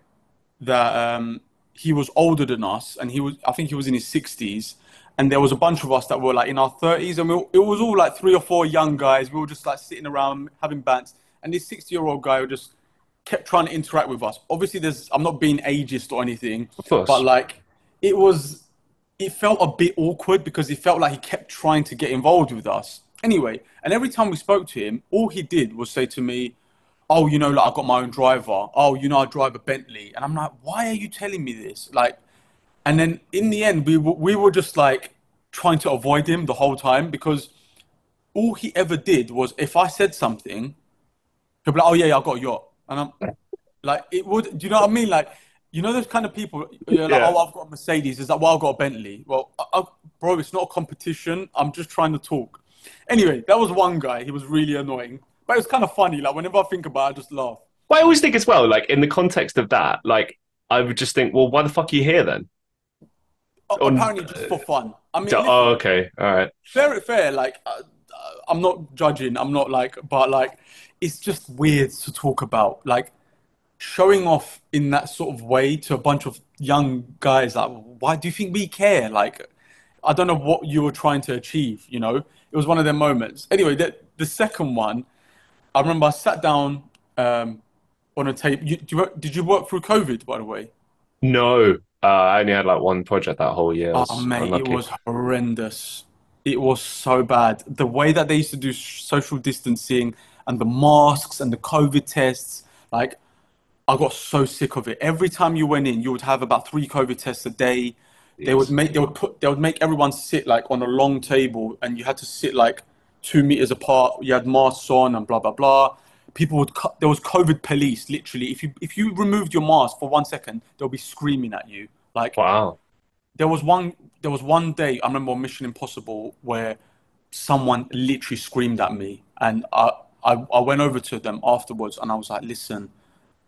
that um, he was older than us, and he was I think he was in his sixties, and there was a bunch of us that were like in our thirties, and we, it was all like three or four young guys. We were just like sitting around having bants, and this sixty-year-old guy just kept trying to interact with us. Obviously, there's I'm not being ageist or anything, but like it was, it felt a bit awkward because he felt like he kept trying to get involved with us. Anyway, and every time we spoke to him, all he did was say to me, oh, you know, like I got my own driver. Oh, you know, I drive a Bentley. And I'm like, why are you telling me this? Like, and then in the end, we were, we were just like trying to avoid him the whole time because all he ever did was if I said something, he'd be like, oh, yeah, yeah I got a yacht. And I'm like, it would, do you know what I mean? Like, you know, those kind of people, you're like, yeah. oh, I've got a Mercedes. Is like, well, I've got a Bentley. Well, I, I, bro, it's not a competition. I'm just trying to talk. Anyway, that was one guy. He was really annoying. But it was kind of funny. Like whenever I think about it, I just laugh. Well, I always think as well, like in the context of that, like I would just think, well, why the fuck are you here then? Oh, apparently, just for fun. I mean, oh, okay, all right. Fair, fair. Like, uh, I'm not judging. I'm not like, but like, it's just weird to talk about. Like, showing off in that sort of way to a bunch of young guys. Like, why do you think we care? Like, I don't know what you were trying to achieve. You know, it was one of their moments. Anyway, the the second one I remember I sat down um, on a tape. You, you, did you work through COVID, by the way? No, uh, I only had like one project that whole year. Oh, mate, unlucky. it was horrendous. It was so bad. The way that they used to do social distancing and the masks and the COVID tests, like, I got so sick of it. Every time you went in, you would have about three COVID tests a day. They would make they would put they would make everyone sit like on a long table, and you had to sit like two meters apart. You had masks on and blah blah blah. People would there was COVID police literally. If you if you removed your mask for one second, they'll be screaming at you. Like wow. There was one there was one day I remember on Mission Impossible where someone literally screamed at me, and I I, I went over to them afterwards and I was like, listen,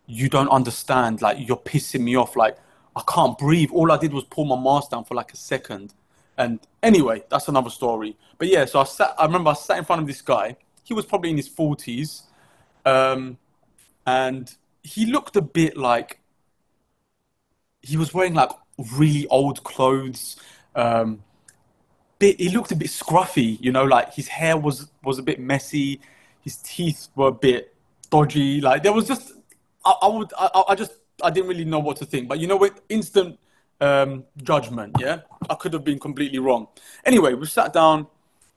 you don't understand. Like you're pissing me off. Like I can't breathe. All I did was pull my mask down for like a second and anyway, that's another story. But yeah, so I sat. I remember I sat in front of this guy. He was probably in his forties, um, and he looked a bit like he was wearing like really old clothes. Um, bit, he looked a bit scruffy, you know, like his hair was was a bit messy. His teeth were a bit dodgy. Like there was just, I, I would, I, I just, I didn't really know what to think. But you know, with instant um, judgment. Yeah, I could have been completely wrong. Anyway, we sat down.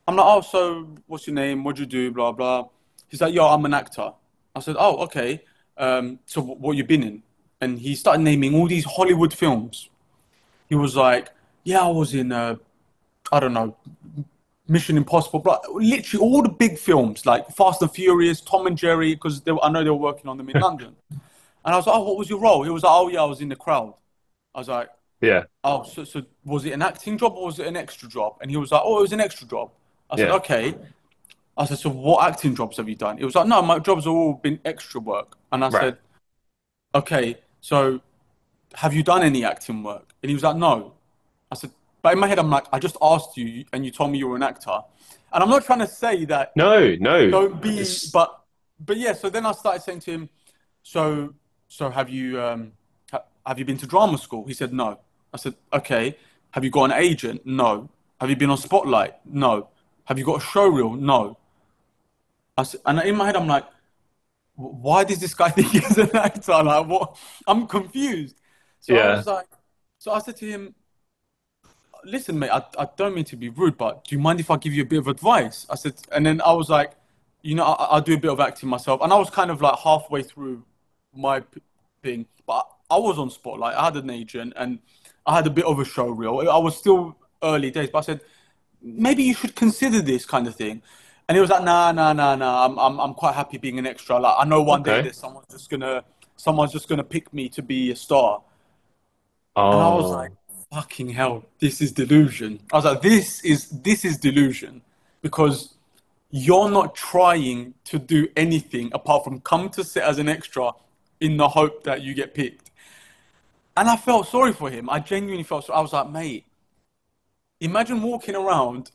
I'm like, oh, so what's your name? What do you do? Blah blah. He's like, yo, I'm an actor. I said, oh, okay. Um, so what you been in? And he started naming all these Hollywood films. He was like, yeah, I was in, uh, I don't know, Mission Impossible, but literally all the big films like Fast and Furious, Tom and Jerry, because I know they were working on them in London. And I was like, oh, what was your role? He was like, oh yeah, I was in the crowd. I was like, yeah. Oh, so, so was it an acting job or was it an extra job? And he was like, oh, it was an extra job. I said, yeah. okay. I said, so what acting jobs have you done? It was like, no, my jobs have all been extra work. And I Right. said, okay, so have you done any acting work? And he was like, no. I said, but in my head, I'm like, I just asked you and you told me you were an actor. And I'm not trying to say that No, no. don't be, It's- but, but yeah, so then I started saying to him, so, so have you, um, ha- have you been to drama school? He said, no. I said, okay. Have you got an agent? No. Have you been on Spotlight? No. Have you got a show reel? No. I and in my head, I'm like, why does this guy think he's an actor? Like, what? I'm confused. So I was like, so I said to him, listen, mate, I, I don't mean to be rude, but do you mind if I give you a bit of advice? I said, and then I was like, you know, I, I do a bit of acting myself. And I was kind of like halfway through my thing, but I was on Spotlight. I had an agent and I had a bit of a show reel. I was still early days, but I said, maybe you should consider this kind of thing. And he was like, nah, nah, nah, nah. I'm, I'm, I'm quite happy being an extra. Like, I know one day Okay. that someone's just gonna, someone's just gonna pick me to be a star. oh, And I was oh. like, fucking hell, this is delusion. I was like, this is this is delusion because you're not trying to do anything apart from come to sit as an extra in the hope that you get picked. And I felt sorry for him. I genuinely felt sorry. I was like, mate, imagine walking around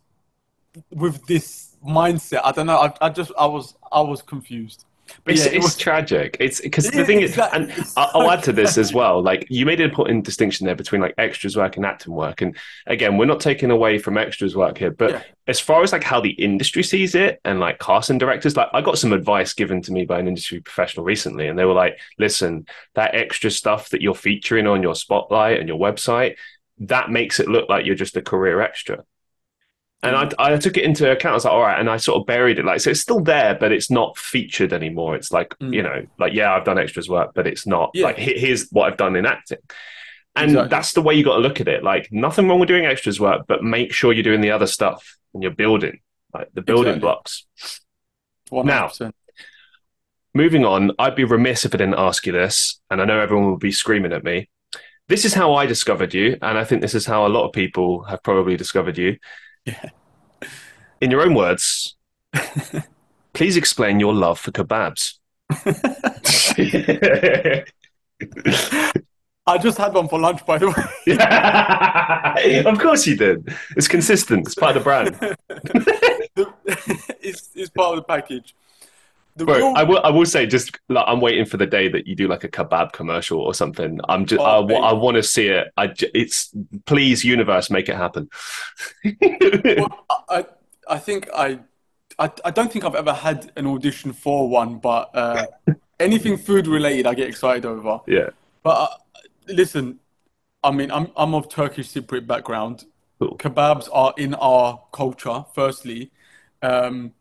with this mindset. I don't know. I, I just I was I was confused. But It's, yeah, it it's was- tragic. It's because the thing is, and I'll so add to this as well. Like you made an important distinction there between like extras work and acting work. And again, we're not taking away from extras work here, but Yeah. as far as like how the industry sees it and like casting directors, like I got some advice given to me by an industry professional recently, and they were like, "Listen, that extra stuff that you're featuring on your spotlight and your website, that makes it look like you're just a career extra." And I, I took it into account. I was like, all right, and I sort of buried it. Like, so it's still there, but it's not featured anymore. It's like, Mm. you know, like yeah, I've done extras work, but it's not Yeah. like here's what I've done in acting. And Exactly. that's the way you got to look at it. Like, nothing wrong with doing extras work, but make sure you're doing the other stuff and you're building, like the building Exactly. blocks. 100%. Moving on, I'd be remiss if I didn't ask you this, and I know everyone will be screaming at me. This is how I discovered you, and I think this is how a lot of people have probably discovered you. Yeah. In your own words, please explain your love for kebabs. I just had one for lunch, by the way. of course you did. It's consistent. It's part of the brand. It's, it's part of the package. The Bro, real- I will. I will say, just like I'm waiting for the day that you do like a kebab commercial or something. I'm just. Oh, I, wa- I want to see it. I. j- It's please, universe, make it happen. well, I, I think I, I, I don't think I've ever had an audition for one, but uh, anything food related, I get excited over. yeah. But uh, listen, I mean, I'm I'm of Turkish Cypriot background. Cool. Kebabs are in our culture, firstly, um,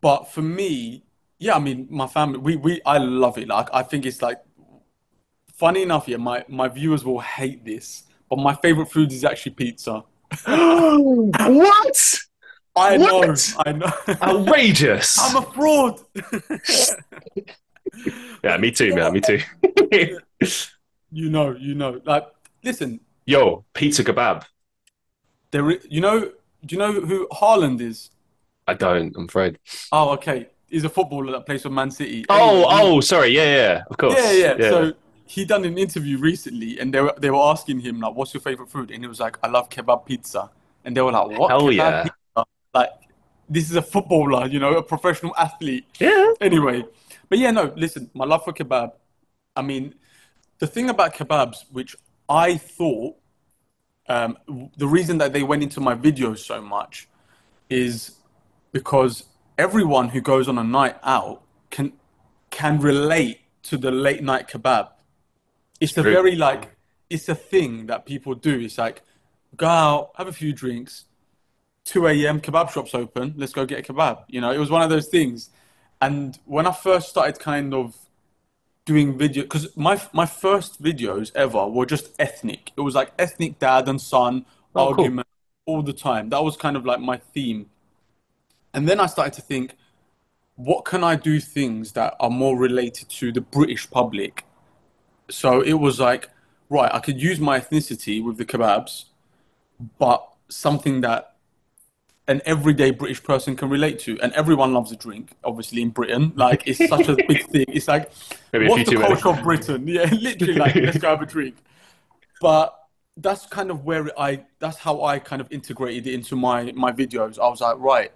but for me, yeah, I mean, my family, we we I love it. Like, I think it's like, funny enough, yeah, my my viewers will hate this, but my favorite food is actually pizza. what? I know, What? I know. Outrageous. I'm a fraud. yeah, me too, man. Me too. you know, you know. Like, listen, Yo, pizza kebab. there. You know, do you know who Haaland is? I don't. I'm afraid. Oh, okay. He's a footballer that plays for Man City. Oh, oh, sorry. Yeah, yeah. Of course. yeah, yeah. So he done an interview recently, and they were they were asking him like, "What's your favorite food?" And he was like, "I love kebab pizza." And they were like, "What? Hell kebab yeah. pizza?" Like, this is a footballer, you know, a professional athlete. yeah. Anyway, but yeah, no. Listen, my love for kebab. I mean, the thing about kebabs, which I thought, um, the reason that they went into my videos so much, is because everyone who goes on a night out can can relate to the late night kebab. It's a very like it's a thing that people do. It's like go out, have a few drinks, 2 a.m. kebab shops open, let's go get a kebab. You know, it was one of those things. And when I first started kind of doing video, because my my first videos ever were just ethnic. It was like ethnic dad and son Oh, cool. argument all the time. That was kind of like my theme. And then I started to think, what can I do things that are more related to the British public? So it was like, right, I could use my ethnicity with the kebabs, but something that an everyday British person can relate to, and everyone loves a drink. Obviously, in Britain, like it's such a big thing. It's like, Maybe what's the culture of Britain? Yeah, literally, like let's go have a drink. But that's kind of where I. That's how I kind of integrated it into my my videos. I was like, right,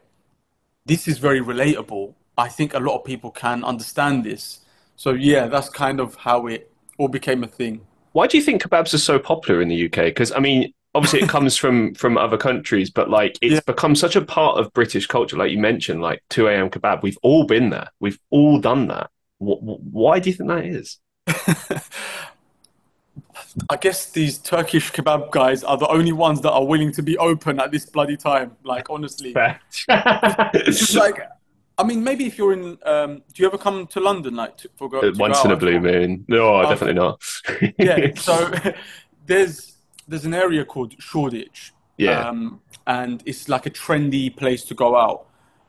this is very relatable. I think a lot of people can understand this. So yeah, that's kind of how it all became a thing. Why do you think kebabs are so popular in the UK? Because I mean, obviously it comes from from other countries, but like it's Yeah. become such a part of British culture. Like you mentioned, like two a.m. kebab. We've all been there. We've all done that. Wh- wh- Why do you think that is? I guess these Turkish kebab guys are the only ones that are willing to be open at this bloody time. Like honestly, it's like, I mean, maybe if you're in, um, do you ever come to London like to, for go to Once in a blue moon. No, Okay. definitely not. Yeah. So there's there's an area called Shoreditch. Yeah. Um, and it's like a trendy place to go out.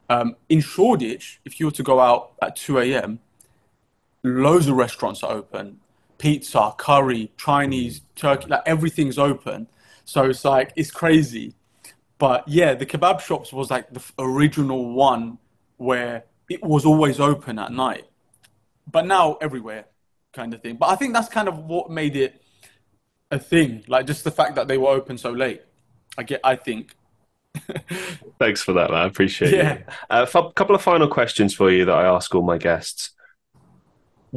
Um, in Shoreditch, if you were to go out at 2 a.m., loads of restaurants are open. Pizza, curry, Chinese, mm. Turkey, like everything's open. So it's like, it's crazy. But yeah, the kebab shops was like the original one where it was always open at night. But now everywhere, kind of thing. But I think that's kind of what made it a thing. Like just the fact that they were open so late. I get, I think. Thanks for that, man. I appreciate Yeah. it. Uh, a f- couple of final questions for you that I ask all my guests.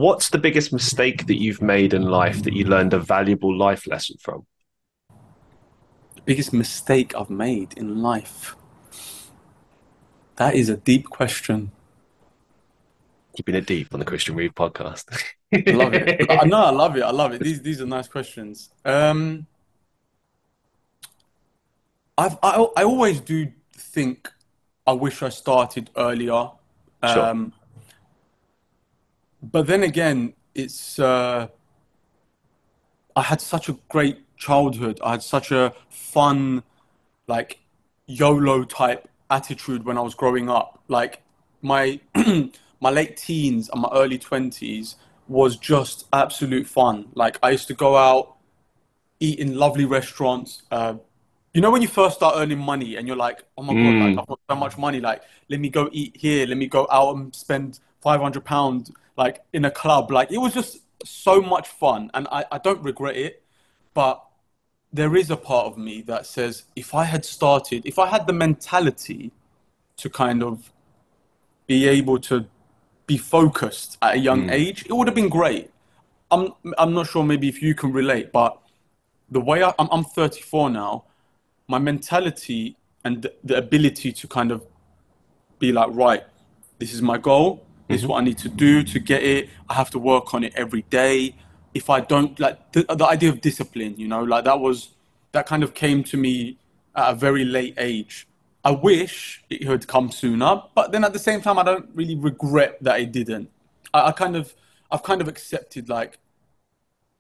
What's the biggest mistake that you've made in life that you learned a valuable life lesson from? biggest mistake I've made in life? That is a deep question. Keeping it deep on the Christian Reeve podcast. I love it. I know I love it. I love it. These these are nice questions. Um, I've I, I always do think I wish I started earlier. Sure. But then again, it's uh, I had such a great childhood. I had such a fun, like YOLO type attitude when I was growing up. Like my my late teens and my early twenties was just absolute fun. Like I used to go out, eat in lovely restaurants. Uh, you know when you first start earning money and you're like, oh my god, Mm. like I've got so much money. Like let me go eat here. Let me go out and spend five hundred pounds like in a club. Like it was just so much fun, and I, I don't regret it. But there is a part of me that says if I had started, if I had the mentality to kind of be able to be focused at a young Mm. age, it would have been great. I'm I'm not sure maybe if you can relate, but the way I, I'm I'm 34 now, my mentality and the, the ability to kind of be like, right, this is my goal. This is what I need to do to get it. I have to work on it every day. If I don't like the, the idea of discipline, you know, like that was that kind of came to me at a very late age. I wish it had come sooner, but then at the same time, I don't really regret that it didn't. I, I kind of, I've kind of accepted like,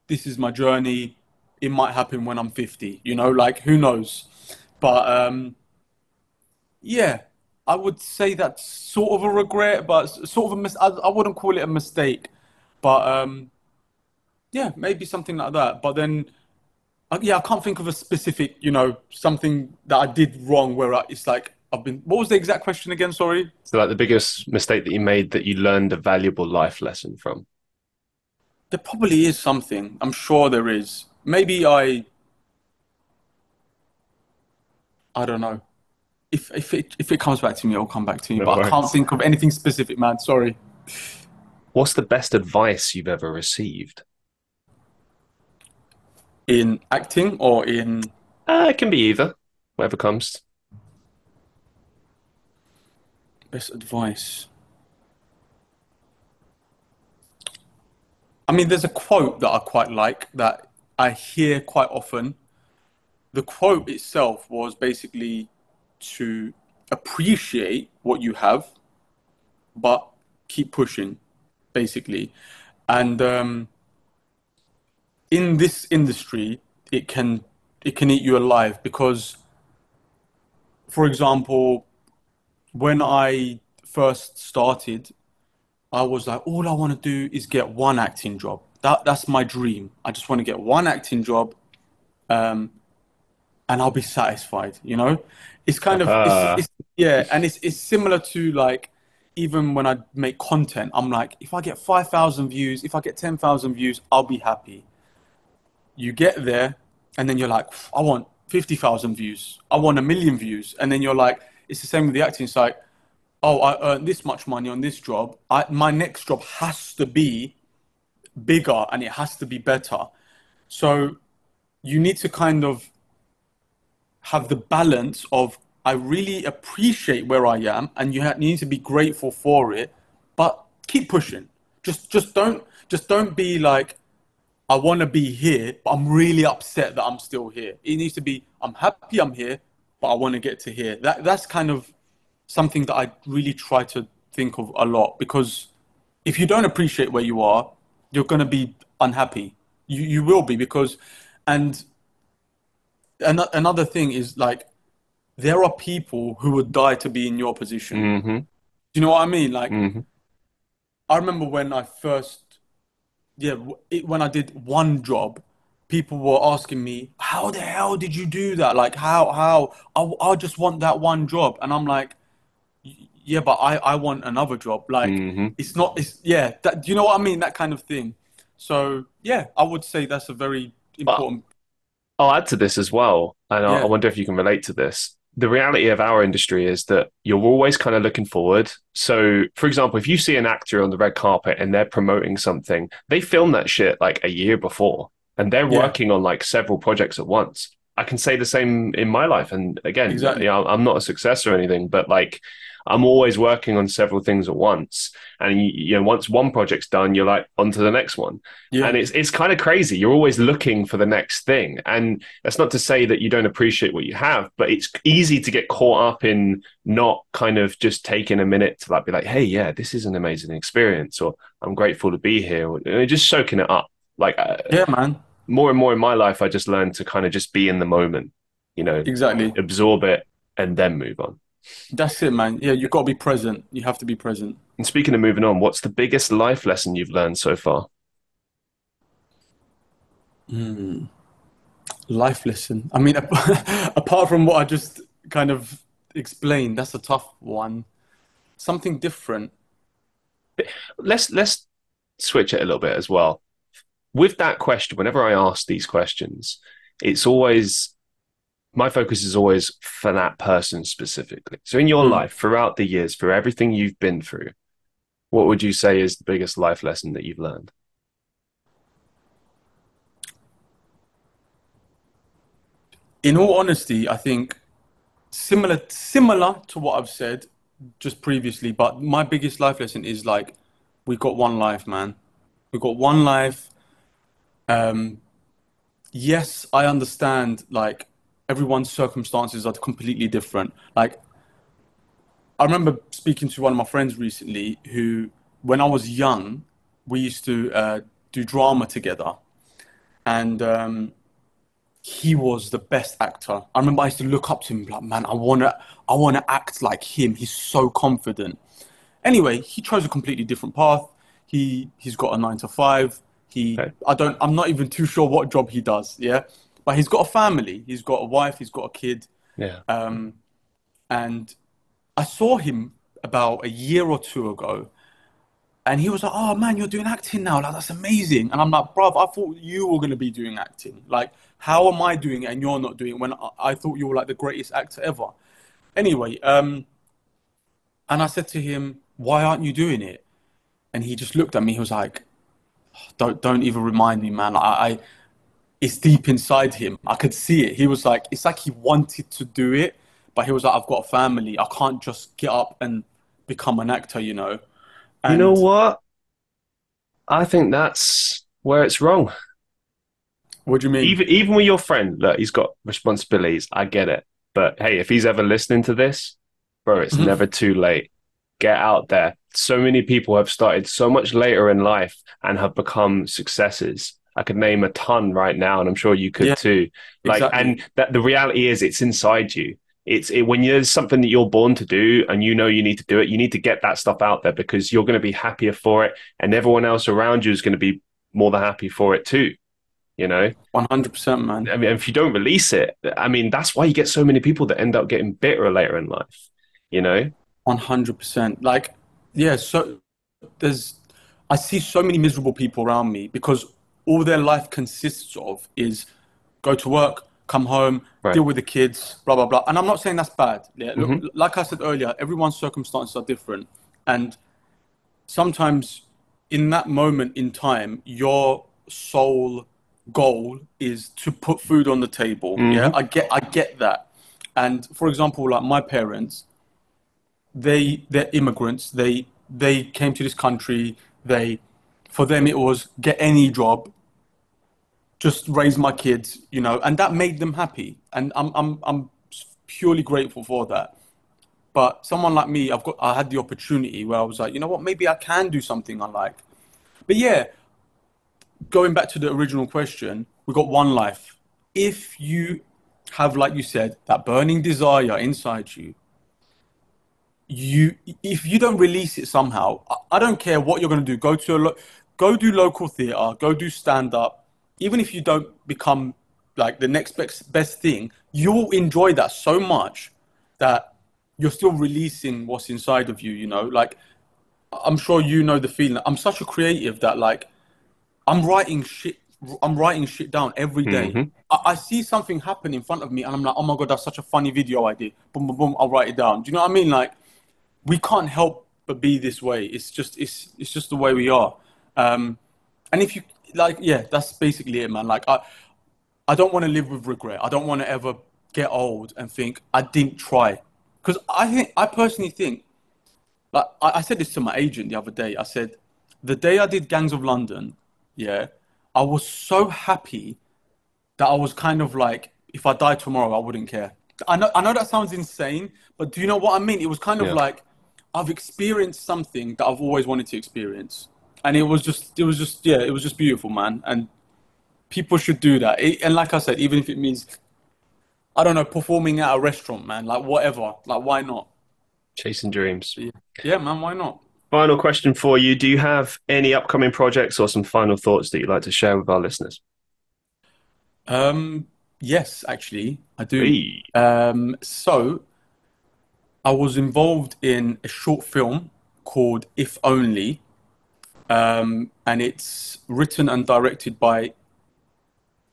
this is my journey. It might happen when I'm 50, you know, like who knows? But um, yeah, I would say that's sort of a regret, but sort of a mis- I, I wouldn't call it a mistake, but um, yeah, maybe something like that. But then, uh, yeah, I can't think of a specific, you know, something that I did wrong where I, it's like I've been. What was the exact question again? Sorry. so, like the biggest mistake that you made that you learned a valuable life lesson from? There probably is something. I'm sure there is. Maybe I. I don't know. If if it if it comes back to me, it'll come back to me. No but I can't think of anything specific, man. Sorry. What's the best advice you've ever received? In acting or in Uh, it can be either, whatever comes. best advice. I mean, there's a quote that I quite like that I hear quite often. The quote itself was basically to appreciate what you have, but keep pushing, basically. And um, in this industry, it can it can eat you alive because, for example, when I first started, I was like, all I want to do is get one acting job. That that's my dream. I just want to get one acting job, um, and I'll be satisfied. You know, it's kind of uh. it's, it's, yeah, and it's it's similar to like even when I make content, I'm like, if I get five thousand views, if I get ten thousand views, I'll be happy. You get there, and then you're like, I want fifty thousand views, I want a million views, and then you're like, it's the same with the acting. It's like, oh, I earned this much money on this job. I, my next job has to be bigger and it has to be better. So you need to kind of have the balance of I really appreciate where I am, and you, need to be grateful for it, but keep pushing. Just just don't just don't be like I want to be here, but I'm really upset that I'm still here. It needs to be I'm happy I'm here, but I want to get to here. That that's kind of something that I really try to think of a lot because if you don't appreciate where you are, you're going to be unhappy. You you will be because and another thing is like there are people who would die to be in your position. Mm-hmm. Do you know what I mean? Like, mm-hmm. I remember when I first, yeah, it, when I did one job, people were asking me, "How the hell did you do that? Like, how how I, I just want that one job," and I'm like, "Yeah, but I I want another job. Like, mm-hmm. it's not. It's yeah. That, do you know what I mean? That kind of thing. So yeah, I would say that's a very important. But I'll add to this as well, and yeah. I wonder if you can relate to this the reality of our industry is that you're always kind of looking forward. So, for example, if you see an actor on the red carpet and they're promoting something, they film that shit like a year before and they're yeah. working on like several projects at once. I can say the same in my life. And again, exactly. you know, I'm not a success or anything, but like I'm always working on several things at once. And you, you know, once one project's done, you're like on to the next one. Yeah. And it's it's kind of crazy. You're always looking for the next thing. And that's not to say that you don't appreciate what you have, but it's easy to get caught up in not kind of just taking a minute to like be like, hey, yeah, this is an amazing experience, or I'm grateful to be here, or just soaking it up. Like, uh, yeah, man. More and more in my life, I just learned to kind of just be in the moment. You know, exactly absorb it and then move on. That's it, man. Yeah, you've got to be present. You have to be present. And speaking of moving on, what's the biggest life lesson you've learned so far? Mm. Life lesson. I mean, apart from what I just kind of explained, that's a tough one. Something different. Let's let's switch it a little bit as well. With that question, whenever I ask these questions, it's always my focus is always for that person specifically. So in your mm. life, throughout the years, for everything you've been through, what would you say is the biggest life lesson that you've learned? In all honesty, I think similar similar to what I've said just previously, but my biggest life lesson is like we've got one life, man. We've got one life. Um, yes, I understand like everyone's circumstances are completely different. Like, I remember speaking to one of my friends recently who, when I was young, we used to uh, do drama together. And um, he was the best actor. I remember I used to look up to him like, man, I wanna, I wanna act like him. He's so confident. Anyway, he chose a completely different path. He he's got a nine to five. He okay. I don't I'm not even too sure what job he does. Yeah, but he's got a family. He's got a wife. He's got a kid. Yeah. Um, and I saw him about a year or two ago, and he was like, "Oh man, you're doing acting now. Like that's amazing." And I'm like, "Bruv, I thought you were gonna be doing acting. Like, how am I doing it and you're not doing it when I, I thought you were like the greatest actor ever?" Anyway, um, and I said to him, "Why aren't you doing it?" And he just looked at me. He was like, "Don't don't even remind me, man. I, I it's deep inside him. I could see it. He was like, it's like he wanted to do it, but he was like, I've got a family. I can't just get up and become an actor, you know. And you know what? I think that's where it's wrong. What do you mean? Even even with your friend, look, he's got responsibilities. I get it, but hey, if he's ever listening to this, bro, it's mm-hmm. never too late. Get out there. So many people have started so much later in life and have become successes I could name a ton right now, and I'm sure you could yeah, too. Like, exactly. and that the reality is, it's inside you. It's it, when there's something that you're born to do, and you know you need to do it. You need to get that stuff out there because you're going to be happier for it, and everyone else around you is going to be more than happy for it too. You know, one hundred percent, man. I mean, if you don't release it, I mean, that's why you get so many people that end up getting bitter later in life. You know, one hundred percent. Like, yeah. So there's, I see so many miserable people around me because all their life consists of is go to work, come home, right. deal with the kids, blah blah blah. And I'm not saying that's bad. Yeah, mm-hmm. Look, like I said earlier, everyone's circumstances are different, and sometimes in that moment in time, your sole goal is to put food on the table. Mm-hmm. Yeah, I get I get that. And for example, like my parents, they they're immigrants. They they came to this country. They for them it was get any job just raise my kids, you know, and that made them happy. And I'm, I'm, I'm purely grateful for that. But someone like me, I've got, I had the opportunity where I was like, you know what, maybe I can do something I like. But yeah, going back to the original question, we got one life. If you have, like you said, that burning desire inside you, you if you don't release it somehow, I, I don't care what you're going to do. Go to a lo- go do local theatre, go do stand up, even if you don't become like the next best, best thing, you'll enjoy that so much that you're still releasing what's inside of you, you know? Like, I'm sure you know the feeling. I'm such a creative that, like, I'm writing shit. I'm writing shit down every day. Mm-hmm. I, I, see something happen in front of me, and I'm like, "Oh my god, that's such a funny video idea." Boom, boom, boom. I'll write it down. Do you know what I mean? Like, we can't help but be this way. It's just, it's, it's just the way we are. Um, and if you like yeah, that's basically it, man. Like I, I don't want to live with regret. I don't want to ever get old and think I didn't try, because I think I personally think, like I, I said this to my agent the other day. I said, the day I did Gangs of London, yeah, I was so happy that I was kind of like, if I died tomorrow, I wouldn't care. I know, I know that sounds insane, but do you know what I mean? It was kind of yeah. like I've experienced something that I've always wanted to experience and it was just it was just yeah it was just beautiful man. And people should do that. It, and like i said even if it means i don't know performing at a restaurant man like whatever like why not? Chasing dreams. Yeah, yeah man why not? Final question for you. Do you have any upcoming projects or some final thoughts that you'd like to share with our listeners? Um yes actually i do. Hey. um so i was involved in a short film called if only um, and it's written and directed by.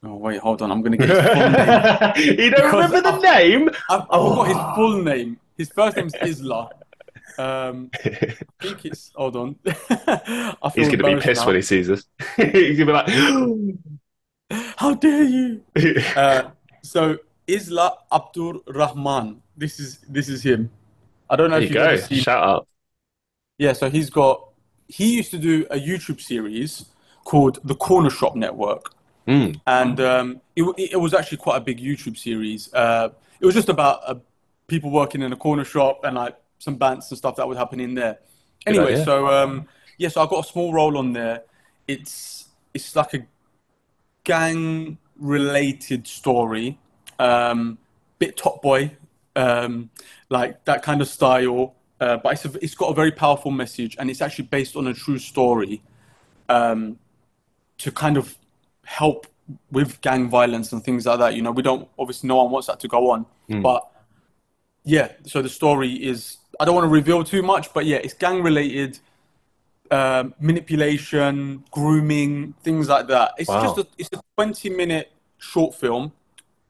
Oh wait, hold on. I'm going to get his full name. you don't remember the I, name? I, I oh. forgot his full name. His first name is Isla. Um, I think it's. Hold on. He's going to be pissed now. when he sees us. He's going to be like, "How dare you!" Uh, so Isla Abdur Rahman. This is this is him. I don't know there if you go. Shout out. Yeah, so he's got he used to do a YouTube series called The Corner Shop Network. Mm. And um, it, it, was actually quite a big YouTube series. Uh, it was just about uh, people working in a corner shop and like some bands and stuff that would happen in there. Anyway, so um, yeah, so I got a small role on there. It's it's like a gang related story, um, bit Top Boy, um, like that kind of style. Uh, but it's, a, it's got a very powerful message, and it's actually based on a true story um, to kind of help with gang violence and things like that. You know, we don't obviously no one wants that to go on, mm. but yeah. So the story is I don't want to reveal too much, but yeah, it's gang related. Um, manipulation, grooming, things like that. It's wow. just a, it's a 20 minute short film,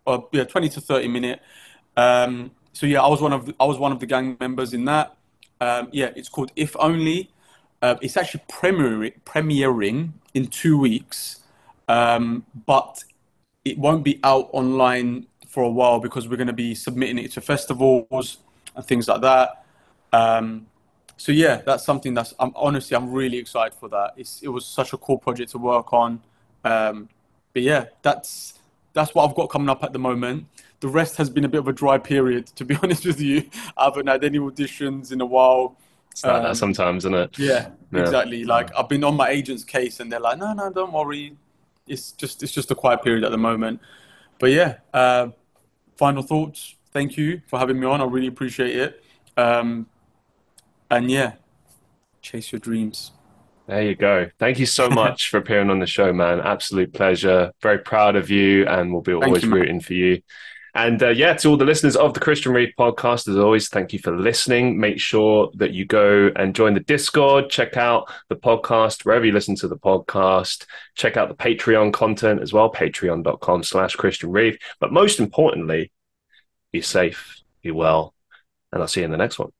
or yeah, 20 to 30 minute. Um, so yeah, I was one of the, I was one of the gang members in that. Um, yeah, it's called If Only. Uh, it's actually premiering, in two weeks, um, but it won't be out online for a while because we're going to be submitting it to festivals and things like that. Um, so yeah, that's something that's I'm honestly I'm really excited for that. It's, it was such a cool project to work on. Um, but yeah, that's that's what I've got coming up at the moment. The rest has been a bit of a dry period, to be honest with you. I haven't had any auditions in a while. It's like um, that sometimes, isn't it? Yeah, yeah, exactly. Like I've been on my agent's case, and they're like, "No, no, don't worry. It's just it's just a quiet period at the moment." But yeah, uh, final thoughts. Thank you for having me on. I really appreciate it. Um, and yeah, chase your dreams. There you go. Thank you so much for appearing on the show, man. Absolute pleasure. Very proud of you, and we'll be always you, rooting for you. And uh, yeah, to all the listeners of the Christian Reeve podcast, as always, thank you for listening. Make sure that you go and join the Discord, check out the podcast wherever you listen to the podcast. Check out the Patreon content as well, patreon.com slash Christian Reeve. But most importantly, be safe, be well, and I'll see you in the next one.